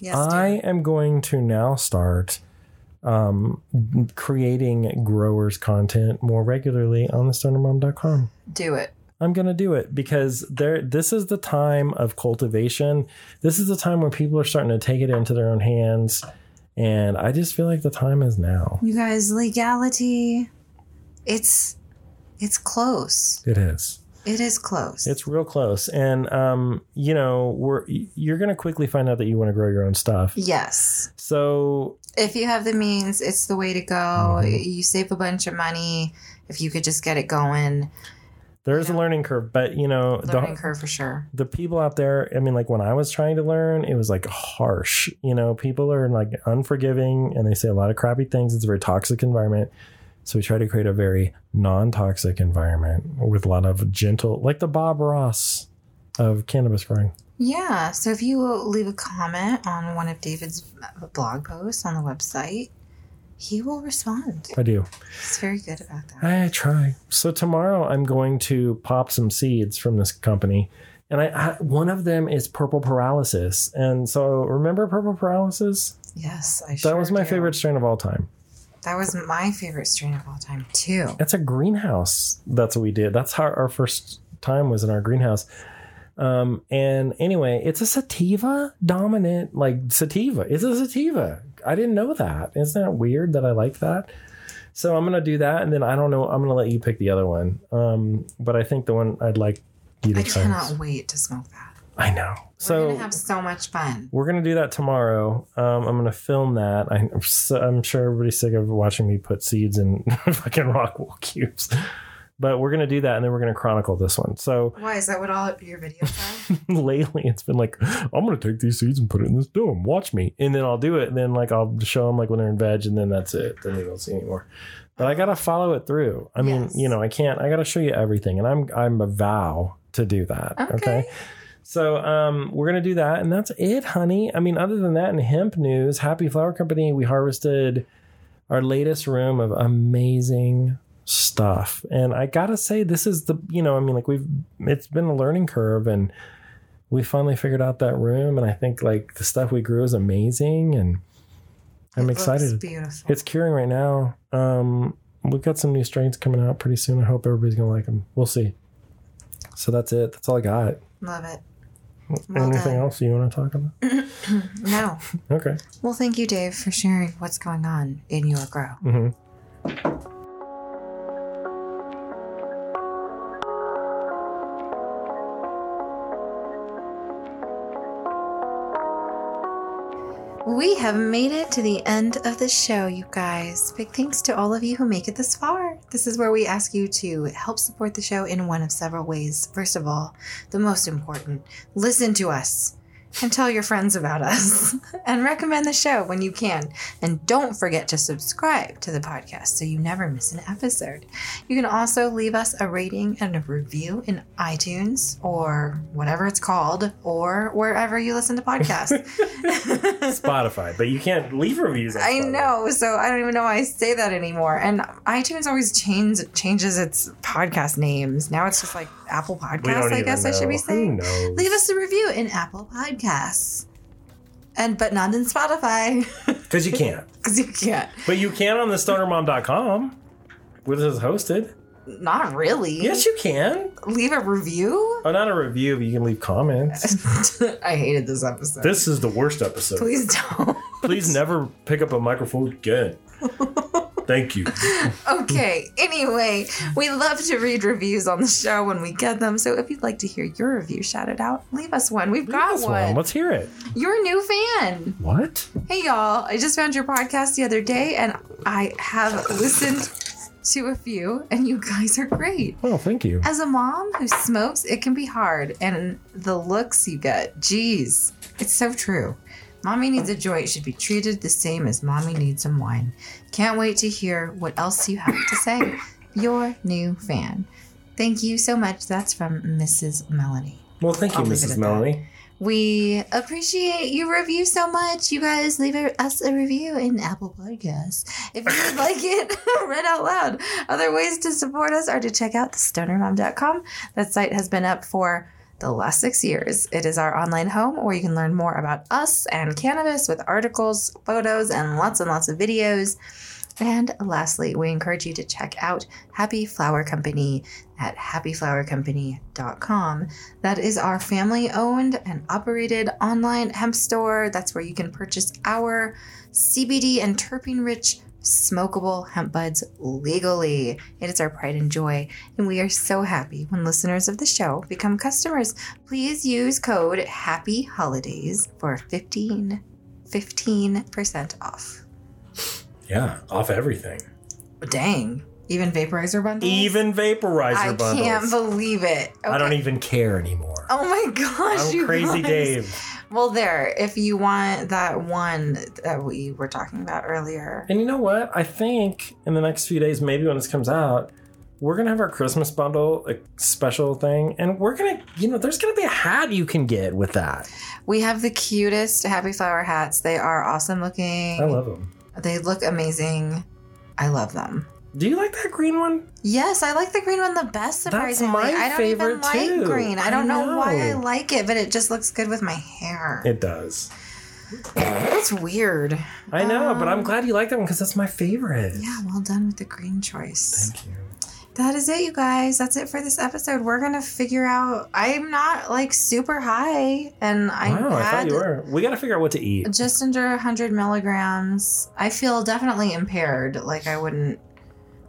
Speaker 1: Yes.
Speaker 2: I am going to now start um, creating growers content more regularly on the stonermom.com.
Speaker 1: do it.
Speaker 2: I'm going to do it because there this is the time of cultivation. This is the time when people are starting to take it into their own hands and I just feel like the time is now.
Speaker 1: You guys, legality. It's it's close.
Speaker 2: It is.
Speaker 1: It is close.
Speaker 2: It's real close and um you know, we're you're going to quickly find out that you want to grow your own stuff.
Speaker 1: yes.
Speaker 2: So
Speaker 1: If you have the means, it's the way to go.
Speaker 2: Mhm.
Speaker 1: You save a bunch of money if you could just get it going.
Speaker 2: There's a learning curve, but you know,
Speaker 1: Learning
Speaker 2: the,
Speaker 1: curve for sure.
Speaker 2: the people out there, I mean, like when I was trying to learn, it was like harsh. You know, people are like unforgiving and they say a lot of crappy things. It's a very toxic environment. So we try to create a very non toxic environment with a lot of gentle, like the Bob Ross of cannabis growing.
Speaker 1: Yeah. So if you leave a comment on one of David's uh, blog posts on the website, he will respond.
Speaker 2: I do.
Speaker 1: He's very good about that.
Speaker 2: I try. So tomorrow I'm going to pop some seeds from this company. And I, I one of them is purple paralysis. And so remember purple paralysis?
Speaker 1: Yes, I should.
Speaker 2: That
Speaker 1: sure
Speaker 2: was my
Speaker 1: do.
Speaker 2: favorite strain of all time.
Speaker 1: That was my favorite strain of all time too.
Speaker 2: It's a greenhouse. That's what we did. That's how our first time was in our greenhouse. Um, and anyway, it's a sativa dominant, like sativa. It's a sativa. I didn't know that. Isn't that weird that I like that? So I'm gonna do that, and then I don't know. I'm gonna let you pick the other one. Um, but I think the one I'd like you to
Speaker 1: I cannot wait to smoke that.
Speaker 2: I know.
Speaker 1: We're
Speaker 2: So
Speaker 1: gonna have so much fun.
Speaker 2: we're gonna do that tomorrow. Um, I'm gonna film that. I, I'm, so, I'm sure everybody's sick of watching me put seeds in fucking rock wool cubes, but we're gonna do that, and then we're gonna chronicle this one. So
Speaker 1: Why is that what all your videos are?
Speaker 2: lately, it's been like, I'm gonna take these seeds and put it in this dome. Watch me, and then I'll do it, and then like I'll show them like when they're in veg, and then that's it. Then they don't see anymore. But I gotta follow it through. I mean,
Speaker 1: Yes.
Speaker 2: you know, I can't. I gotta show you everything, and I'm I'm a vow to do that.
Speaker 1: Okay.
Speaker 2: okay? So um, we're gonna do that, and that's it, honey. I mean, other than that, in hemp news, Happy Flower Company, we harvested our latest room of amazing stuff, and I gotta say, this is the you know, I mean, like we've it's been a learning curve, and we finally figured out that room, and I think like the stuff we grew is amazing, and I'm
Speaker 1: It
Speaker 2: excited.
Speaker 1: beautiful.
Speaker 2: It's curing right now. Um, we've got some new strains coming out pretty soon. I hope everybody's gonna like them. We'll see. So that's it. That's all I got.
Speaker 1: Love it. Well
Speaker 2: Anything
Speaker 1: done.
Speaker 2: else you want to talk about?
Speaker 1: No.
Speaker 2: Okay.
Speaker 1: Well, thank you, Dave, for sharing what's going on in your grow.
Speaker 2: hmm
Speaker 1: We have made it to the end of the show, you guys. Big thanks to all of you who make it this far. This is where we ask you to help support the show in one of several ways. First of all, the most important listen to us and tell your friends about us and recommend the show when you can. And don't forget to subscribe to the podcast so you never miss an episode. You can also leave us a rating and a review in iTunes or whatever it's called or wherever you listen to podcasts.
Speaker 2: Spotify, but you can't leave reviews.
Speaker 1: I know, so I don't even know why I say that anymore. And iTunes always change, changes its podcast names. Now it's just like Apple Podcasts, I guess
Speaker 2: know.
Speaker 1: I should be saying. Leave us a review in Apple Podcasts. And but not in Spotify.
Speaker 2: because you can't.
Speaker 1: Because you can't.
Speaker 2: But you can on the stonermom.com, where this is hosted.
Speaker 1: Not really.
Speaker 2: Yes, you can.
Speaker 1: Leave a review?
Speaker 2: Oh, not a review, but you can leave comments.
Speaker 1: I hated this episode.
Speaker 2: this is the worst episode.
Speaker 1: Please don't.
Speaker 2: Please never pick up a microphone again. Thank you.
Speaker 1: Okay, anyway, we love to read reviews on the show when we get them. So if you'd like to hear your review shouted out, leave us one. We've got
Speaker 2: This
Speaker 1: one.
Speaker 2: one. Let's hear it.
Speaker 1: You're a new fan.
Speaker 2: What?
Speaker 1: Hey, y'all. I just found your podcast the other day and I have listened to a few, and you guys are great.
Speaker 2: Oh, thank you.
Speaker 1: As a mom who smokes, it can be hard, and the looks you get, geez, it's so true. Mommy needs a joint should be treated the same as mommy needs some wine. Can't wait to hear what else you have to say. Your new fan. Thank you so much. That's from Mrs. Melanie.
Speaker 2: Well, thank you,
Speaker 1: I'll
Speaker 2: Mrs. Melanie.
Speaker 1: We appreciate your review so much. You guys leave us a review in Apple Podcasts if you would like it read out loud. Other ways to support us are to check out the thestonermom.com. That site has been up for the last six years. It is our online home where you can learn more about us and cannabis with articles, photos, and lots and lots of videos. And lastly, we encourage you to check out Happy Flower Company at happyflowercompany.com. That is our family owned and operated online hemp store. That's where you can purchase our CBD and terpene rich smokable hemp buds legally. It is our pride and joy, and we are so happy when listeners of the show become customers. Please use code Happy Holidays for 15 15% off.
Speaker 2: Yeah, off everything.
Speaker 1: Dang. Even vaporizer bundles?
Speaker 2: Even vaporizer
Speaker 1: I
Speaker 2: bundles.
Speaker 1: I can't believe it.
Speaker 2: I don't even care anymore.
Speaker 1: Oh my gosh,
Speaker 2: I'm
Speaker 1: you
Speaker 2: crazy
Speaker 1: guys.
Speaker 2: Dave.
Speaker 1: Well, there, if you want that one that we were talking about earlier.
Speaker 2: And you know what? I think in the next few days, maybe when this comes out, we're gonna have our Christmas bundle a special thing, and we're gonna, you know, there's gonna be a hat you can get with that.
Speaker 1: We have the cutest Happy Flower hats. They are awesome looking.
Speaker 2: I love them.
Speaker 1: They look amazing. I love them.
Speaker 2: Do you like that green one?
Speaker 1: Yes, I like the green one the best.
Speaker 2: That's
Speaker 1: Surprisingly,
Speaker 2: my
Speaker 1: I don't
Speaker 2: favorite,
Speaker 1: even like
Speaker 2: too.
Speaker 1: green. I
Speaker 2: I
Speaker 1: don't know. why I like it, but it just looks good with my hair.
Speaker 2: It does.
Speaker 1: it's weird.
Speaker 2: I know, but I'm
Speaker 1: Um,
Speaker 2: glad you like that one because that's my favorite.
Speaker 1: Yeah, well done with the green choice.
Speaker 2: Thank you.
Speaker 1: That is it, you guys. That's it for this episode. We're gonna figure out. I'm not like super high, and I
Speaker 2: wow, I thought you were. We got to figure out what to eat.
Speaker 1: just under 100 milligrams. I feel definitely impaired. Like I wouldn't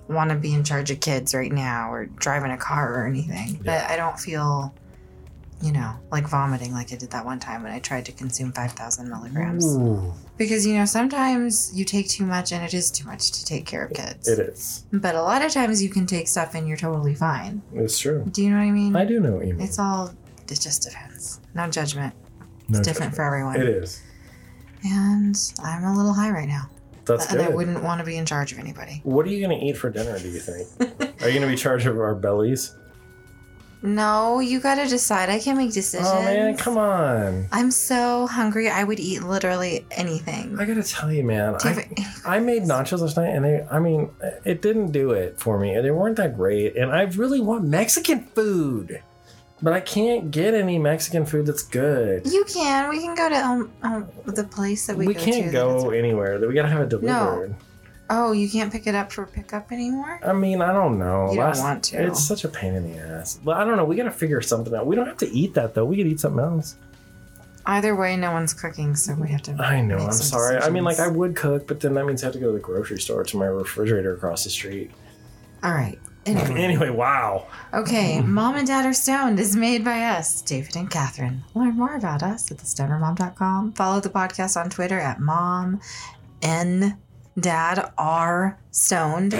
Speaker 1: want to be in charge of kids right now or driving a car or anything. But I don't feel, you know, like vomiting like I did that one time when I tried to consume 5,000 milligrams.
Speaker 2: Ooh,
Speaker 1: Because, you know, sometimes you take too much and it is too much to take care of kids.
Speaker 2: it is.
Speaker 1: But a lot of times you can take stuff and you're totally fine.
Speaker 2: It's true.
Speaker 1: Do you know what I mean?
Speaker 2: I do know what you mean.
Speaker 1: It's all, it just depends. No judgment.
Speaker 2: No
Speaker 1: It's different
Speaker 2: judgment.
Speaker 1: for everyone.
Speaker 2: It is.
Speaker 1: And I'm a little high right now.
Speaker 2: That's
Speaker 1: and
Speaker 2: good.
Speaker 1: I wouldn't want to be in charge of anybody.
Speaker 2: What are you going to eat for dinner, do you think? are you going to be charged of our bellies?
Speaker 1: No, you got to decide. I can't make decisions.
Speaker 2: Oh, man, come on.
Speaker 1: I'm so hungry. I would eat literally anything.
Speaker 2: I got to tell you, man.
Speaker 1: You
Speaker 2: I, I made nachos last night, and they, I mean, it didn't do it for me. They weren't that great, and I really want Mexican food, but I can't get any Mexican food that's good.
Speaker 1: you can. We can go to um, um the place that we,
Speaker 2: We,
Speaker 1: go
Speaker 2: can't
Speaker 1: to.
Speaker 2: go
Speaker 1: that
Speaker 2: anywhere. We gotta have it delivered. No.
Speaker 1: Oh, you can't pick it up for pickup anymore.
Speaker 2: I mean, I don't know.
Speaker 1: You don't want to.
Speaker 2: It's such a pain in the ass. But I don't know. We gotta figure something out. We don't have to eat that though. We could eat something else.
Speaker 1: Either way, no one's cooking, so we have to.
Speaker 2: I know. I'm sorry. I mean, like I would cook, but then that means I have to go to the grocery store to my refrigerator across the street.
Speaker 1: All right. Anyway.
Speaker 2: Anyway, wow.
Speaker 1: Okay, Mom and Dad Are Stoned is made by us, David and Catherine. Learn more about us at thestonermom.com. Follow the podcast on Twitter at Mom and Dad Are Stoned.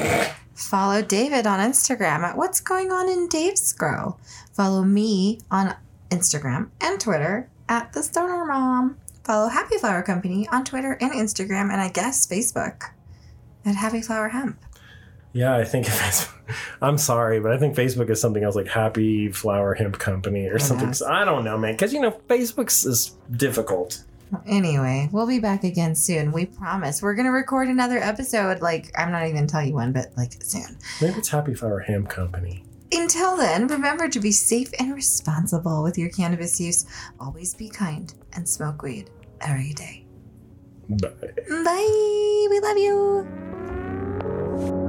Speaker 1: Follow David on Instagram at What's Going On in Dave's Grow. Follow me on Instagram and Twitter at The Stoner Mom. Follow Happy Flower Company on Twitter and Instagram and I guess Facebook at Happy Flower Hemp.
Speaker 2: Yeah, I think Facebook, I'm sorry, but I think Facebook is something else like Happy Flower Hemp Company or something.
Speaker 1: Yes.
Speaker 2: I don't know, man. Because you know, Facebook's is difficult.
Speaker 1: Anyway, we'll be back again soon. We promise. We're gonna record another episode. Like I'm not even tell you when, but like soon.
Speaker 2: Maybe it's Happy Flower Hemp Company.
Speaker 1: Until then, remember to be safe and responsible with your cannabis use. Always be kind and smoke weed every day.
Speaker 2: Bye.
Speaker 1: Bye. We love you.